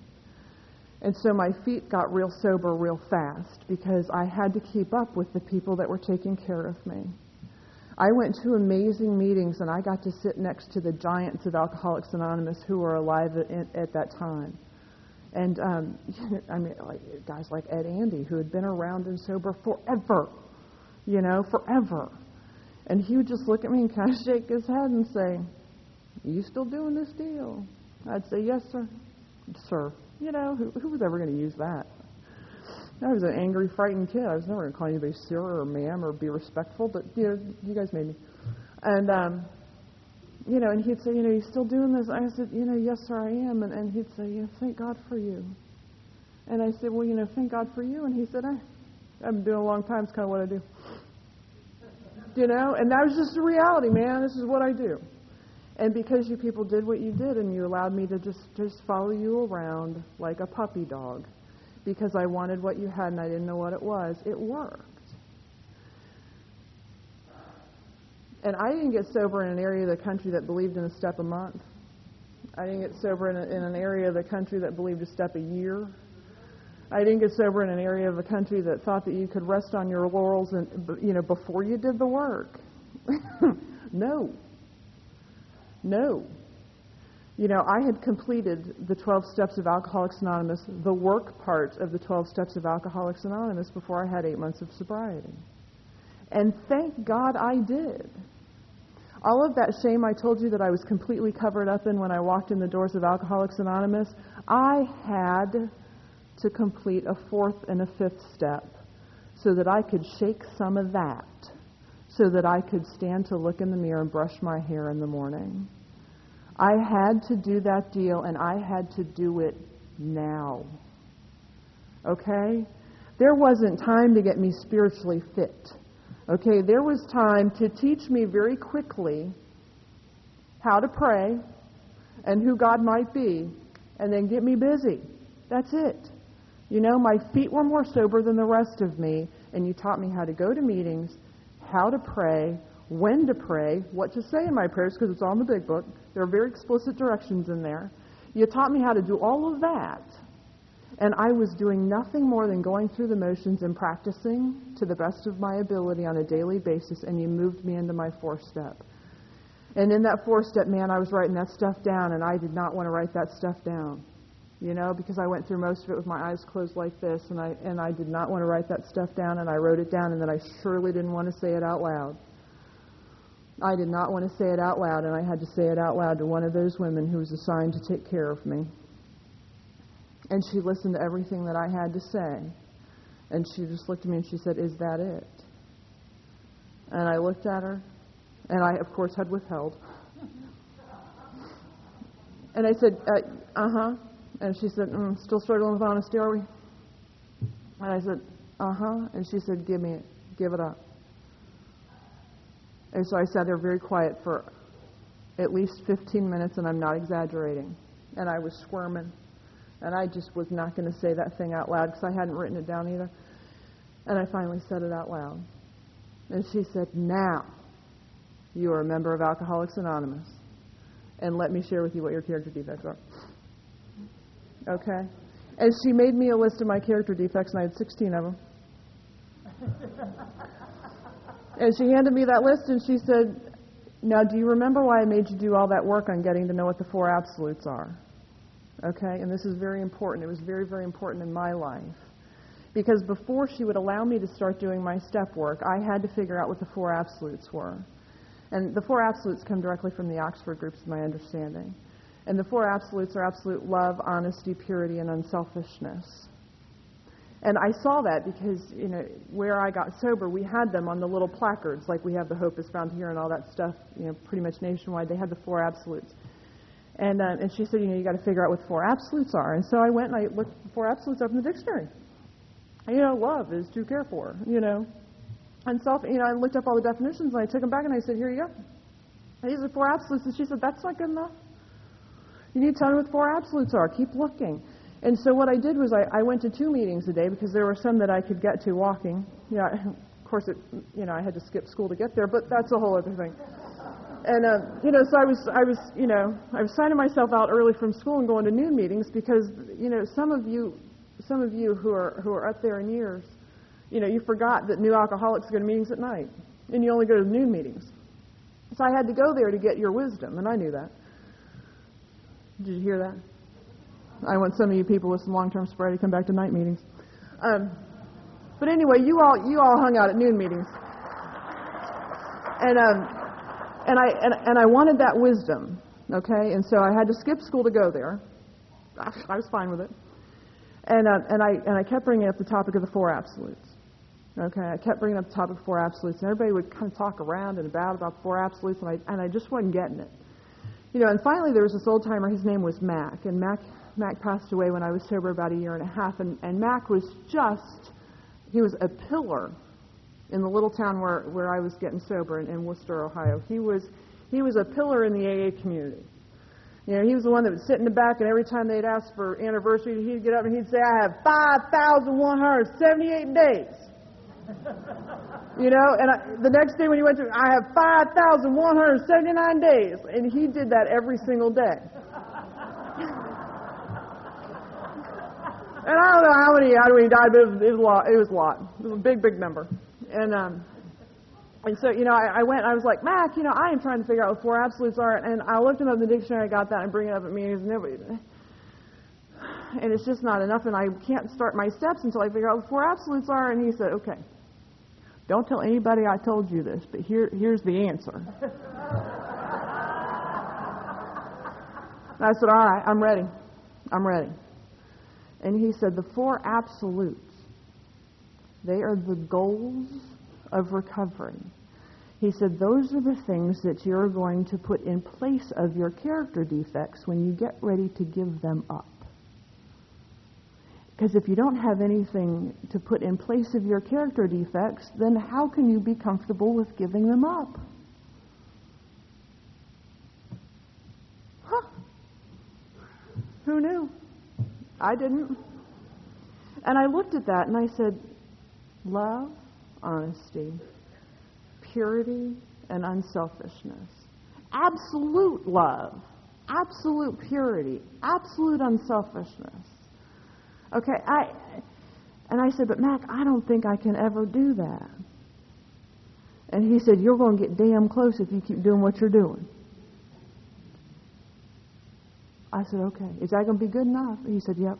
And so my feet got real sober real fast because I had to keep up with the people that were taking care of me. I went to amazing meetings and I got to sit next to the giants of Alcoholics Anonymous who were alive at, at that time. And um, I mean, like guys like Ed Andy, who had been around and sober forever, you know, forever. And he would just look at me and kind of shake his head and say, "Are you still doing this deal?" I'd say, "Yes, sir." Sir, you know, who, who was ever going to use that? I was an angry, frightened kid. I was never going to call anybody sir or ma'am or be respectful, but you know, you guys made me. And um, you know, and he'd say, you know, you still doing this? I said, you know, yes, sir, I am. And, and he'd say, you know, thank God for you. And I said, well, you know, thank God for you. And he said, I, I've been doing a long time. It's kind of what I do. You know, and that was just the reality, man. This is what I do. And because you people did what you did, and you allowed me to just just follow you around like a puppy dog because I wanted what you had and I didn't know what it was, it worked. And I didn't get sober in an area of the country that believed in a step a month. I didn't get sober in, a, in an area of the country that believed a step a year. I didn't get sober in an area of the country that thought that you could rest on your laurels and you know before you did the work. no. No. You know, I had completed the 12 steps of Alcoholics Anonymous, the work part of the 12 steps of Alcoholics Anonymous before I had eight months of sobriety. And thank God I did. All of that shame I told you that I was completely covered up in when I walked in the doors of Alcoholics Anonymous, I had to complete a fourth and a fifth step so that I could shake some of that, so that I could stand to look in the mirror and brush my hair in the morning. I had to do that deal, and I had to do it now. Okay? There wasn't time to get me spiritually fit. Okay? There was time to teach me very quickly how to pray and who God might be, and then get me busy. That's it. You know, my feet were more sober than the rest of me, and you taught me how to go to meetings, how to pray, when to pray, what to say in my prayers, because it's all in the big book. There are very explicit directions in there. You taught me how to do all of that. And I was doing nothing more than going through the motions and practicing to the best of my ability on a daily basis, and you moved me into my fourth step. And in that fourth step, man, I was writing that stuff down, and I did not want to write that stuff down. You know, because I went through most of it with my eyes closed like this, and I and I did not want to write that stuff down, and I wrote it down, and then I surely didn't want to say it out loud. I did not want to say it out loud, and I had to say it out loud to one of those women who was assigned to take care of me. And she listened to everything that I had to say. And she just looked at me and she said, Is that it? And I looked at her, and I, of course, had withheld. And I said, Uh huh. And she said, mm, Still struggling with honesty, are we? And I said, Uh huh. And she said, Give me it. Give it up. And so I sat there very quiet for at least 15 minutes, and I'm not exaggerating. And I was squirming. And I just was not going to say that thing out loud because I hadn't written it down either. And I finally said it out loud. And she said, Now you are a member of Alcoholics Anonymous. And let me share with you what your character defects are. Okay? And she made me a list of my character defects, and I had 16 of them. And she handed me that list and she said, Now, do you remember why I made you do all that work on getting to know what the four absolutes are? Okay? And this is very important. It was very, very important in my life. Because before she would allow me to start doing my step work, I had to figure out what the four absolutes were. And the four absolutes come directly from the Oxford groups, my understanding. And the four absolutes are absolute love, honesty, purity, and unselfishness. And I saw that because, you know, where I got sober, we had them on the little placards, like we have the Hope is Found Here and all that stuff, you know, pretty much nationwide. They had the four absolutes. And, uh, and she said, you know, you got to figure out what four absolutes are. And so I went and I looked four absolutes up in the dictionary. You know, love is to care for, you know. And self, you know, I looked up all the definitions and I took them back and I said, here you go. These are four absolutes. And she said, that's not good enough. You need to tell me what four absolutes are. Keep looking. And so what I did was I, I went to two meetings a day because there were some that I could get to walking. Yeah, of course, it, you know, I had to skip school to get there, but that's a whole other thing. And uh, you know, so I was, I was, you know, I was signing myself out early from school and going to noon meetings because, you know, some of you, some of you who are who are up there in years, you know, you forgot that new alcoholics go to meetings at night, and you only go to noon meetings. So I had to go there to get your wisdom, and I knew that. Did you hear that? I want some of you people with some long-term sobriety to come back to night meetings. Um, but anyway, you all you all hung out at noon meetings, and um, and I and, and I wanted that wisdom, okay? And so I had to skip school to go there. I was fine with it, and uh, and I and I kept bringing up the topic of the four absolutes. Okay, I kept bringing up the topic of four absolutes, and everybody would kind of talk around and about about four absolutes, and I and I just wasn't getting it. You know, and finally there was this old timer. His name was Mac, and Mac Mac passed away when I was sober about a year and a half, and, and Mac was just, he was a pillar in the little town where, where I was getting sober in, in Wooster, Ohio. He was, he was a pillar in the AA community. You know, he was the one that would sit in the back, and every time they'd ask for anniversary, he'd get up and he'd say, I have 5,178 days. you know, and I, the next day when he went to, I have 5,179 days. And he did that every single day. And I don't know how many how many died, but it was, it was a lot. It was a lot. It was a big, big number. And um, and so, you know, I, I went, I was like, Mac, you know, I am trying to figure out what four absolutes are. And I looked them up in the dictionary, I got that, and bring it up at meetings, and nobody. And it's just not enough, and I can't start my steps until I figure out what four absolutes are. And he said, okay, don't tell anybody I told you this, but here, here's the answer. and I said, all right, I'm ready. I'm ready. And he said, the four absolutes, they are the goals of recovery. He said, those are the things that you're going to put in place of your character defects when you get ready to give them up. Because if you don't have anything to put in place of your character defects, then how can you be comfortable with giving them up? Huh. Who knew? I didn't. And I looked at that and I said, love, honesty, purity, and unselfishness. Absolute love, absolute purity, absolute unselfishness. Okay, I and I said, but Mac, I don't think I can ever do that. And he said, You're going to get damn close if you keep doing what you're doing. I said, Okay. Is that going to be good enough? He said, Yep.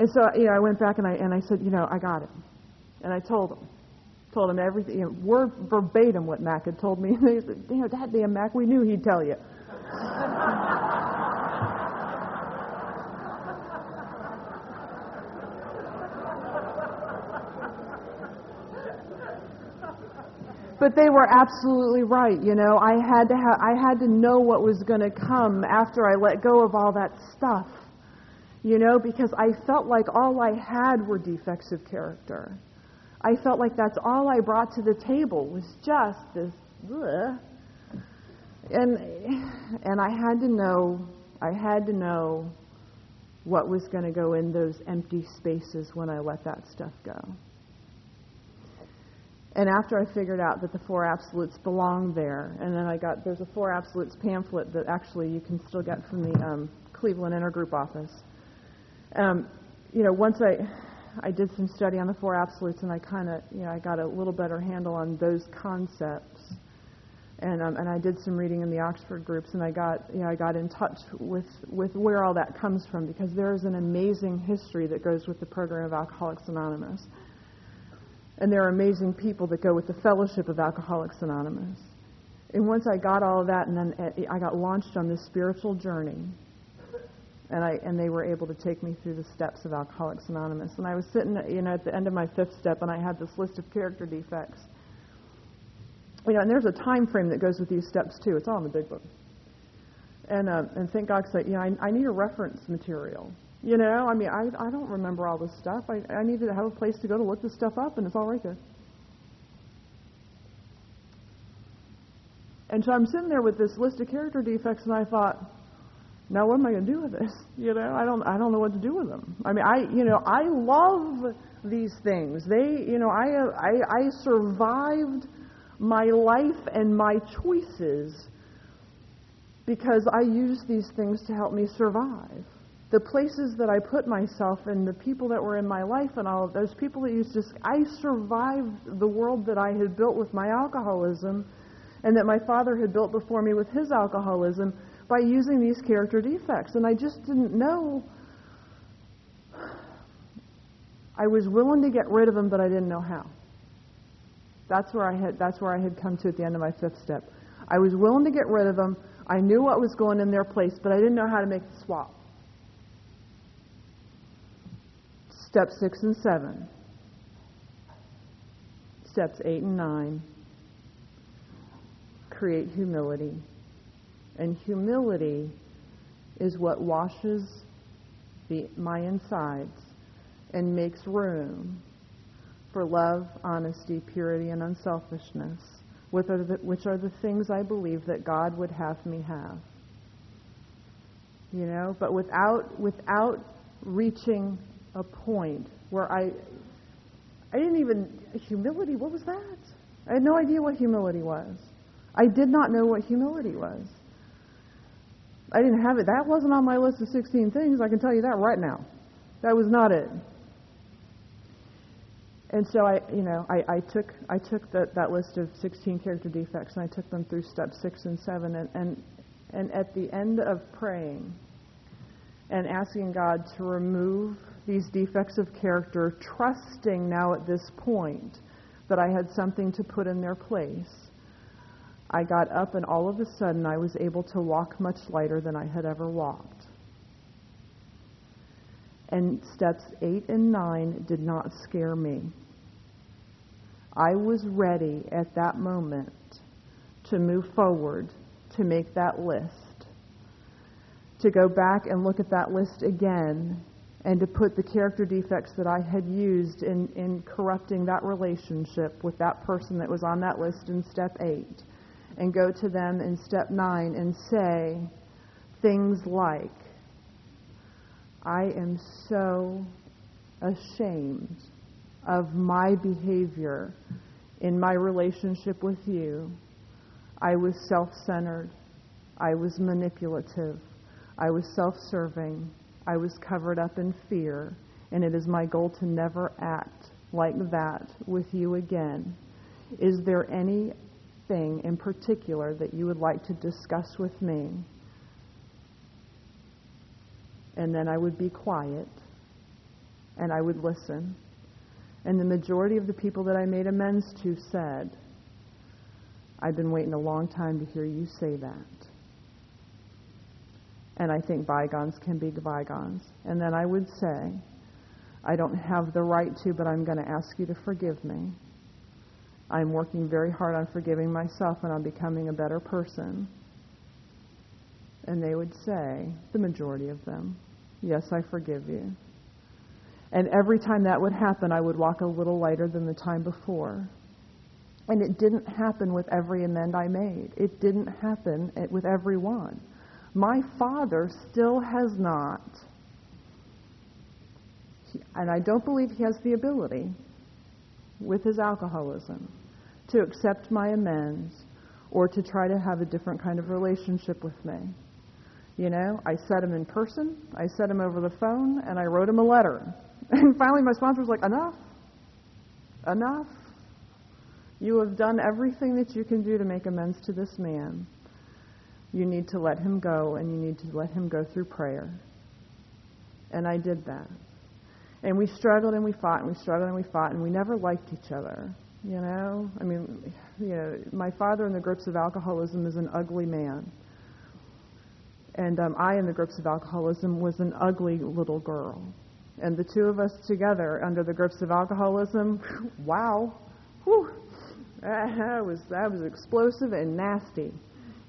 And so, you know, I went back and I and I said, you know, I got it. And I told him. Told him everything, you know, word verbatim what Mac had told me. You know, that damn Mac, we knew he'd tell you. but they were absolutely right. You know, I had to ha- I had to know what was going to come after I let go of all that stuff. You know, because I felt like all I had were defects of character. I felt like that's all I brought to the table was just this. Bleh. And and I had to know I had to know what was going to go in those empty spaces when I let that stuff go. And after I figured out that the four absolutes belong there, and then I got there's a four absolutes pamphlet that actually you can still get from the um, Cleveland Intergroup office. Um, you know, once I I did some study on the four absolutes, and I kind of you know I got a little better handle on those concepts, and um, and I did some reading in the Oxford groups, and I got you know I got in touch with with where all that comes from because there is an amazing history that goes with the program of Alcoholics Anonymous. And there are amazing people that go with the Fellowship of Alcoholics Anonymous. And once I got all of that, and then uh, I got launched on this spiritual journey, and I and they were able to take me through the steps of Alcoholics Anonymous. And I was sitting, you know, at the end of my fifth step, and I had this list of character defects. You know, and there's a time frame that goes with these steps too. It's all in the big book. And uh, and thank God, because you know, I, I need a reference material. You know, I mean, I, I don't remember all this stuff. I, I needed to have a place to go to look this stuff up, and it's all right there. And so I'm sitting there with this list of character defects, and I thought, now what am I going to do with this? You know, I don't, I don't know what to do with them. I mean, I, you know, I love these things. They, you know, I, I, I survived my life and my choices because I used these things to help me survive the places that I put myself and the people that were in my life and all of those people that used to, I survived the world that I had built with my alcoholism and that my father had built before me with his alcoholism by using these character defects. And I just didn't know. I was willing to get rid of them, but I didn't know how. That's where I had, that's where I had come to at the end of my fifth step. I was willing to get rid of them. I knew what was going in their place, but I didn't know how to make the swap. Step six and seven. Steps eight and nine create humility. And humility is what washes the, my insides and makes room for love, honesty, purity, and unselfishness, which are, the, which are the things I believe that God would have me have. You know, but without without reaching a point where I I didn't even humility. What was that? I had no idea what humility was. I did not know what humility was. I didn't have it. That wasn't on my list of 16 things. I can tell you that right now. That was not it. and so I, you know, I, I took I took that that list of 16 character defects and I took them through step six and seven, and and, and at the end of praying and asking God to remove these defects of character, trusting now at this point that I had something to put in their place. I got up and all of a sudden I was able to walk much lighter than I had ever walked. And steps eight and nine did not scare me. I was ready at that moment to move forward, to make that list, to go back and look at that list again, and to put the character defects that I had used in, in corrupting that relationship with that person that was on that list in step eight, and go to them in step nine and say things like, I am so ashamed of my behavior in my relationship with you. I was self centered. I was manipulative. I was self serving. I was covered up in fear. And it is my goal to never act like that with you again. Is there anything in particular that you would like to discuss with me? And then I would be quiet and I would listen. And the majority of the people that I made amends to said, I've been waiting a long time to hear you say that. And I think bygones can be bygones. And then I would say, I don't have the right to, but I'm going to ask you to forgive me. I'm working very hard on forgiving myself and on becoming a better person. And they would say, the majority of them, Yes, I forgive you. And every time that would happen, I would walk a little lighter than the time before. And it didn't happen with every amend I made. It didn't happen eh, with every one. My father still has not, and I don't believe he has the ability with his alcoholism to accept my amends or to try to have a different kind of relationship with me. You know, I said him in person, I said him over the phone, and I wrote him a letter. And finally, my sponsor was like, Enough. Enough. You have done everything that you can do to make amends to this man. You need to let him go, and you need to let him go through prayer. And I did that. And we struggled and we fought and we struggled and we fought, and we never liked each other. You know? I mean, you know, my father in the grips of alcoholism is an ugly man. And um, I, in the grips of alcoholism, was an ugly little girl. And the two of us together under the grips of alcoholism, wow, whew, that was, that was explosive and nasty.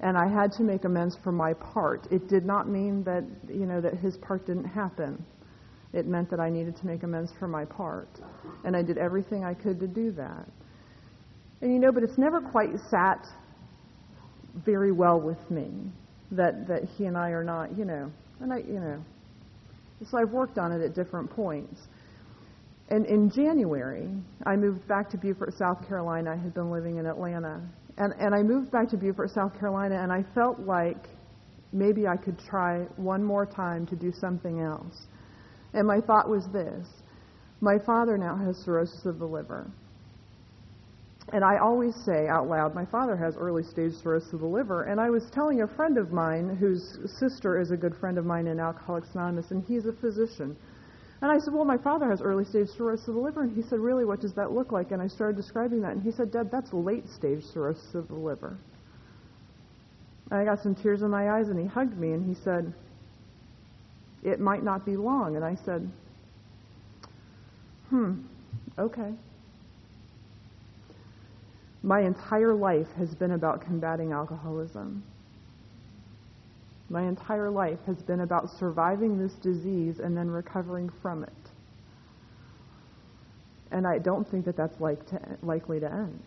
And I had to make amends for my part. It did not mean that, you know, that his part didn't happen. It meant that I needed to make amends for my part. And I did everything I could to do that. And you know, but it's never quite sat very well with me that, that he and I are not, you know, and I, you know, so I've worked on it at different points. And in January, I moved back to Beaufort, South Carolina. I had been living in Atlanta. And, and I moved back to Beaufort, South Carolina, and I felt like maybe I could try one more time to do something else. And my thought was this my father now has cirrhosis of the liver. And I always say out loud, my father has early stage cirrhosis of the liver. And I was telling a friend of mine, whose sister is a good friend of mine in Alcoholics Anonymous, and he's a physician. And I said, Well, my father has early stage cirrhosis of the liver. And he said, Really, what does that look like? And I started describing that. And he said, Dad, that's late stage cirrhosis of the liver. And I got some tears in my eyes, and he hugged me, and he said, It might not be long. And I said, Hmm, okay. My entire life has been about combating alcoholism. My entire life has been about surviving this disease and then recovering from it. And I don't think that that's like to, likely to end.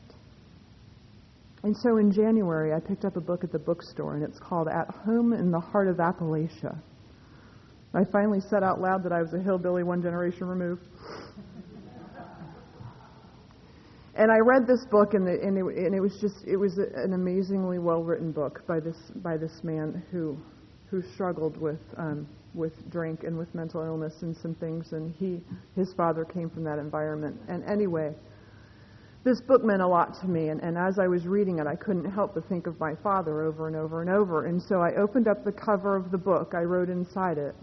And so in January, I picked up a book at the bookstore, and it's called At Home in the Heart of Appalachia. I finally said out loud that I was a hillbilly one generation removed. and I read this book, and, the, and, it, and it was just it was an amazingly well written book by this by this man who who struggled with um, with drink and with mental illness and some things, and he his father came from that environment. And anyway, this book meant a lot to me, and, and as I was reading it, I couldn't help but think of my father over and over and over. And so I opened up the cover of the book. I wrote inside it,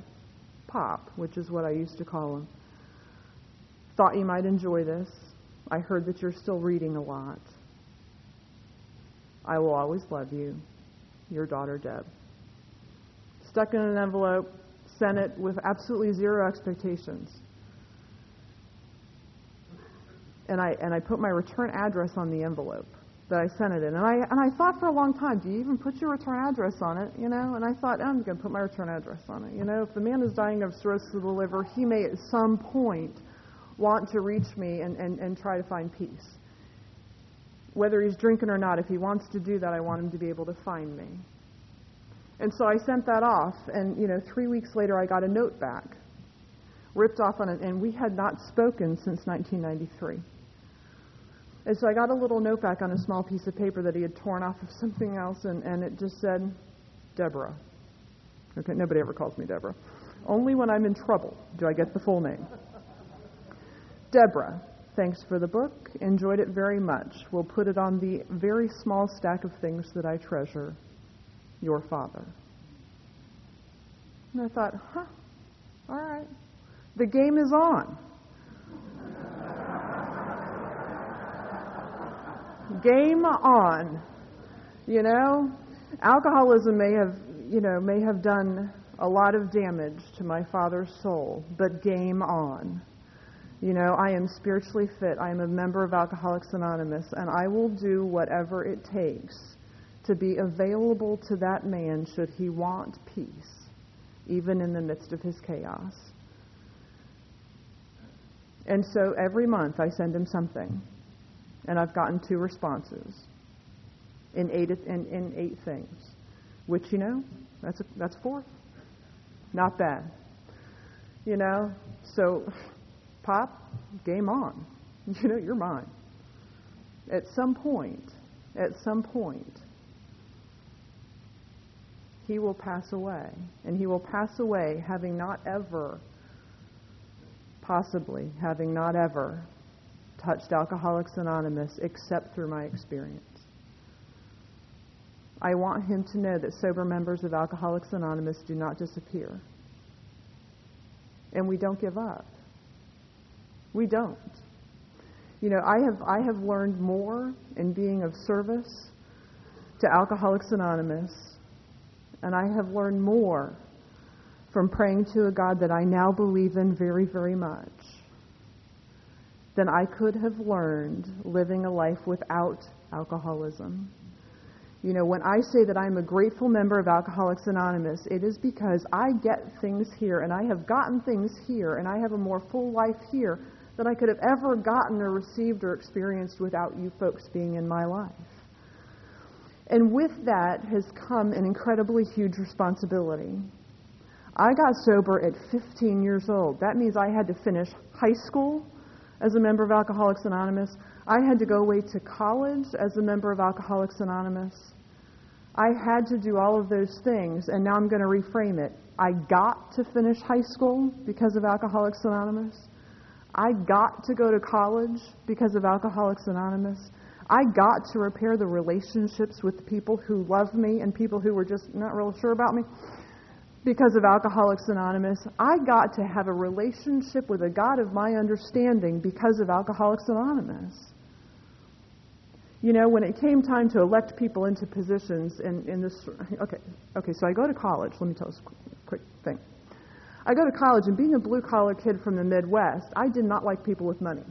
Pop, which is what I used to call him. Thought you might enjoy this. I heard that you're still reading a lot. I will always love you. Your daughter, Deb. Stuck in an envelope, sent it with absolutely zero expectations. And I, and I put my return address on the envelope that I sent it in. And I, and I thought for a long time, do you even put your return address on it? You know? And I thought, oh, I'm going to put my return address on it. You know, if the man is dying of cirrhosis of the liver, he may at some point want to reach me and, and, and try to find peace. Whether he's drinking or not, if he wants to do that, I want him to be able to find me. And so I sent that off, and you know, three weeks later, I got a note back, ripped off on it, and we had not spoken since 1993. And so I got a little note back on a small piece of paper that he had torn off of something else, and, and it just said, Deborah. Okay, nobody ever calls me Deborah. Only when I'm in trouble do I get the full name. Deborah, thanks for the book. Enjoyed it very much. We'll put it on the very small stack of things that I treasure. Your father. And I thought, huh, all right. The game is on. game on. You know, alcoholism may have, you know, may have done a lot of damage to my father's soul, but game on. You know, I am spiritually fit. I am a member of Alcoholics Anonymous, and I will do whatever it takes to be available to that man should he want peace, even in the midst of his chaos. And so every month I send him something and I've gotten two responses in eight in, in eight things, which you know that's a, that's four, not bad. You know, so pop, game on. You know, you're mine. At some point, at some point, he will pass away, and he will pass away having not ever, possibly having not ever touched Alcoholics Anonymous except through my experience. I want him to know that sober members of Alcoholics Anonymous do not disappear. And we don't give up. We don't. You know, I have, I have learned more in being of service to Alcoholics Anonymous, and I have learned more from praying to a God that I now believe in very, very much than I could have learned living a life without alcoholism. You know, when I say that I'm a grateful member of Alcoholics Anonymous, it is because I get things here, and I have gotten things here, and I have a more full life here than I could have ever gotten or received or experienced without you folks being in my life. And with that has come an incredibly huge responsibility. I got sober at 15 years old. That means I had to finish high school as a member of Alcoholics Anonymous. I had to go away to college as a member of Alcoholics Anonymous. I had to do all of those things, and now I'm going to reframe it. I got to finish high school because of Alcoholics Anonymous. I got to go to college because of Alcoholics Anonymous. I got to repair the relationships with people who love me and people who were just not real sure about me because of Alcoholics Anonymous. I got to have a relationship with a God of my understanding because of Alcoholics Anonymous. You know, when it came time to elect people into positions in, in this, okay, okay, so I go to college. Let me tell us a quick thing. I go to college, and being a blue collar kid from the Midwest, I did not like people with money.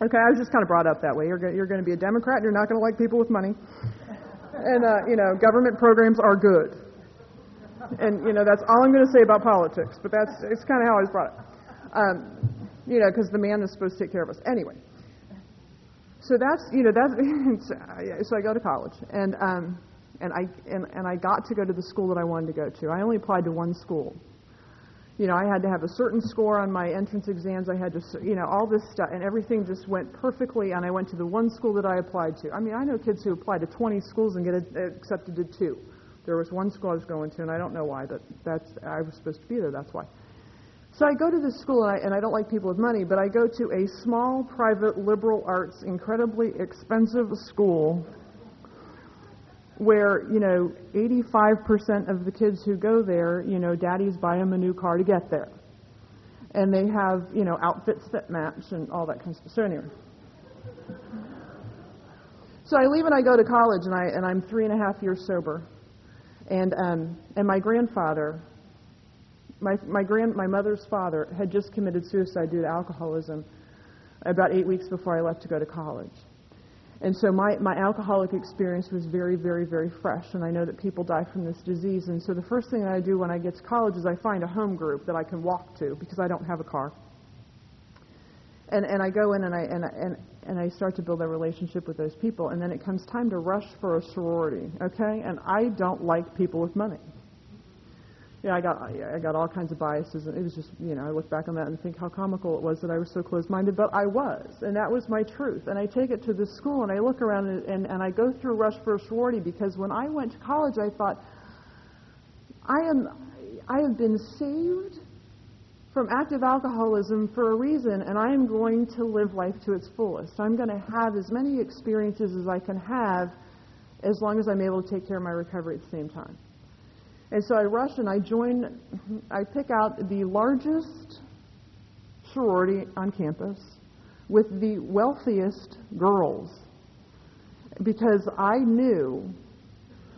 Okay, I was just kind of brought up that way. You're you're going to be a Democrat, you're not going to like people with money. And, uh, you know, government programs are good and you know that's all I'm going to say about politics. But that's it's kind of how I was brought up. Um, you know, because the man is supposed to take care of us anyway. So that's you know that's so I go to college and um, and I and, and I got to go to the school that I wanted to go to. I only applied to one school. You know, I had to have a certain score on my entrance exams. I had to, you know, all this stuff, and everything just went perfectly. And I went to the one school that I applied to. I mean, I know kids who apply to 20 schools and get accepted to two. There was one school I was going to, and I don't know why, but that's I was supposed to be there. That's why. So I go to this school, and I, and I don't like people with money, but I go to a small, private, liberal arts, incredibly expensive school where, you know, 85% of the kids who go there, you know, daddies buy them a new car to get there. And they have, you know, outfits that match and all that kind of stuff. So anyway. So I leave and I go to college, and, I, and I'm three and a half years sober. And, um, and my grandfather, my, my, grand, my mother's father, had just committed suicide due to alcoholism about eight weeks before I left to go to college. And so my, my alcoholic experience was very, very, very fresh, and I know that people die from this disease. And so the first thing I do when I get to college is I find a home group that I can walk to because I don't have a car. And, and I go in and I, and, and, and I start to build a relationship with those people, and then it comes time to rush for a sorority, okay? And I don't like people with money yeah, I got I got all kinds of biases, and it was just you know I look back on that and think how comical it was that I was so closed-minded, but I was, and that was my truth. And I take it to the school, and I look around and and, and I go through Rush for a sorority because when I went to college, I thought I am I have been saved from active alcoholism for a reason, and I am going to live life to its fullest. I'm going to have as many experiences as I can have, as long as I'm able to take care of my recovery at the same time. And so I rush and I join, mm-hmm, I pick out the largest sorority on campus with the wealthiest girls because I knew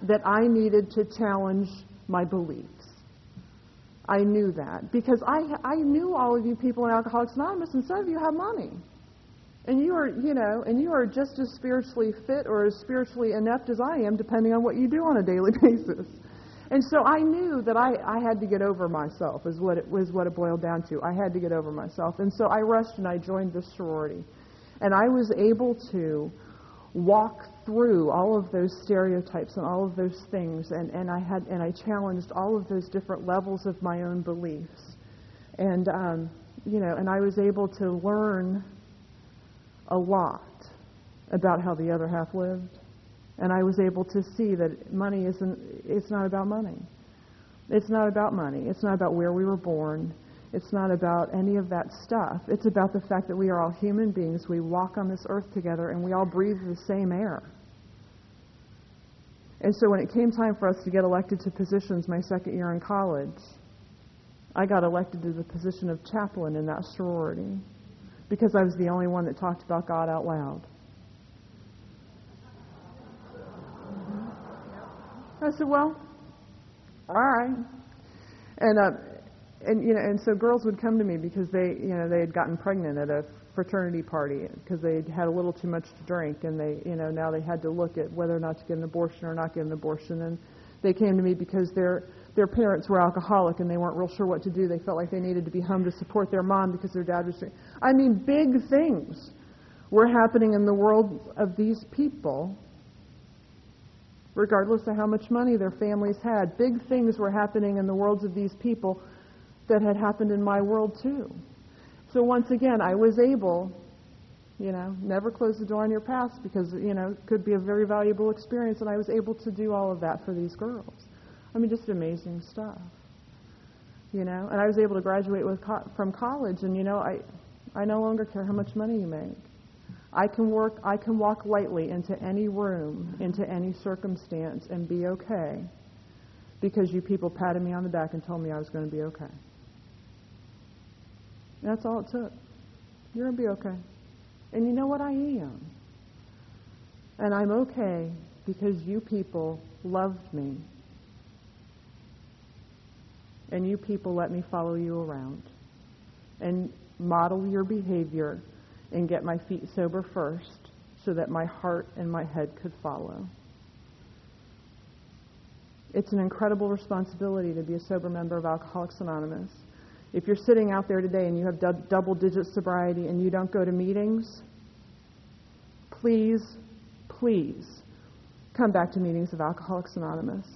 that I needed to challenge my beliefs. I knew that because I, I knew all of you people in Alcoholics Anonymous, and some of you have money. And you are, you know, and you are just as spiritually fit or as spiritually inept as I am, depending on what you do on a daily basis. And so I knew that I, I had to get over myself, is what it was what it boiled down to. I had to get over myself. And so I rushed and I joined the sorority. And I was able to walk through all of those stereotypes and all of those things and, and I had and I challenged all of those different levels of my own beliefs. And um, you know, and I was able to learn a lot about how the other half lived and I was able to see that money isn't, it's not about money. It's not about money. It's not about where we were born. It's not about any of that stuff. It's about the fact that we are all human beings. We walk on this earth together and we all breathe the same air. And so when it came time for us to get elected to positions my second year in college, I got elected to the position of chaplain in that sorority because I was the only one that talked about God out loud. I said, well, all right. And uh, and you know, and so girls would come to me because they, you know, they had gotten pregnant at a fraternity party because they had had a little too much to drink, and they, you know, now they had to look at whether or not to get an abortion or not get an abortion, and they came to me because their their parents were alcoholic and they weren't real sure what to do. They felt like they needed to be home to support their mom because their dad was. Drink. I mean, big things were happening in the world of these people regardless of how much money their families had. Big things were happening in the worlds of these people that had happened in my world too. So once again, I was able, you know, never close the door on your past because, you know, it could be a very valuable experience, and I was able to do all of that for these girls. I mean, just amazing stuff. You know, and I was able to graduate with co- from college, and you know, I, I no longer care how much money you make. I can work I can walk lightly into any room, into any circumstance and be okay because you people patted me on the back and told me I was going to be okay. That's all it took. You're going to be okay. And you know what I am? And I'm okay because you people loved me. And you people let me follow you around and model your behavior and get my feet sober first so that my heart and my head could follow. It's an incredible responsibility to be a sober member of Alcoholics Anonymous. If you're sitting out there today and you have double digit sobriety and you don't go to meetings, please, please come back to meetings of Alcoholics Anonymous.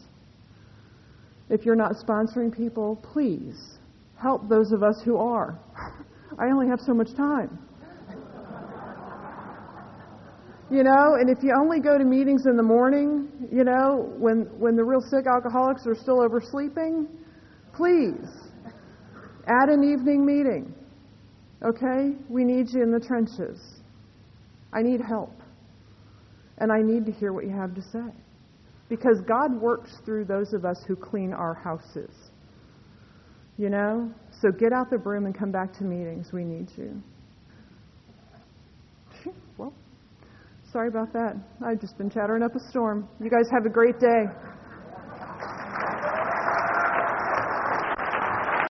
If you're not sponsoring people, please help those of us who are. I only have so much time. You know, and if you only go to meetings in the morning, you know, when when the real sick alcoholics are still oversleeping, please add an evening meeting. Okay? We need you in the trenches. I need help. And I need to hear what you have to say. Because God works through those of us who clean our houses. You know? So get out the broom and come back to meetings. We need you. Sorry about that. I've just been chattering up a storm. You guys have a great day.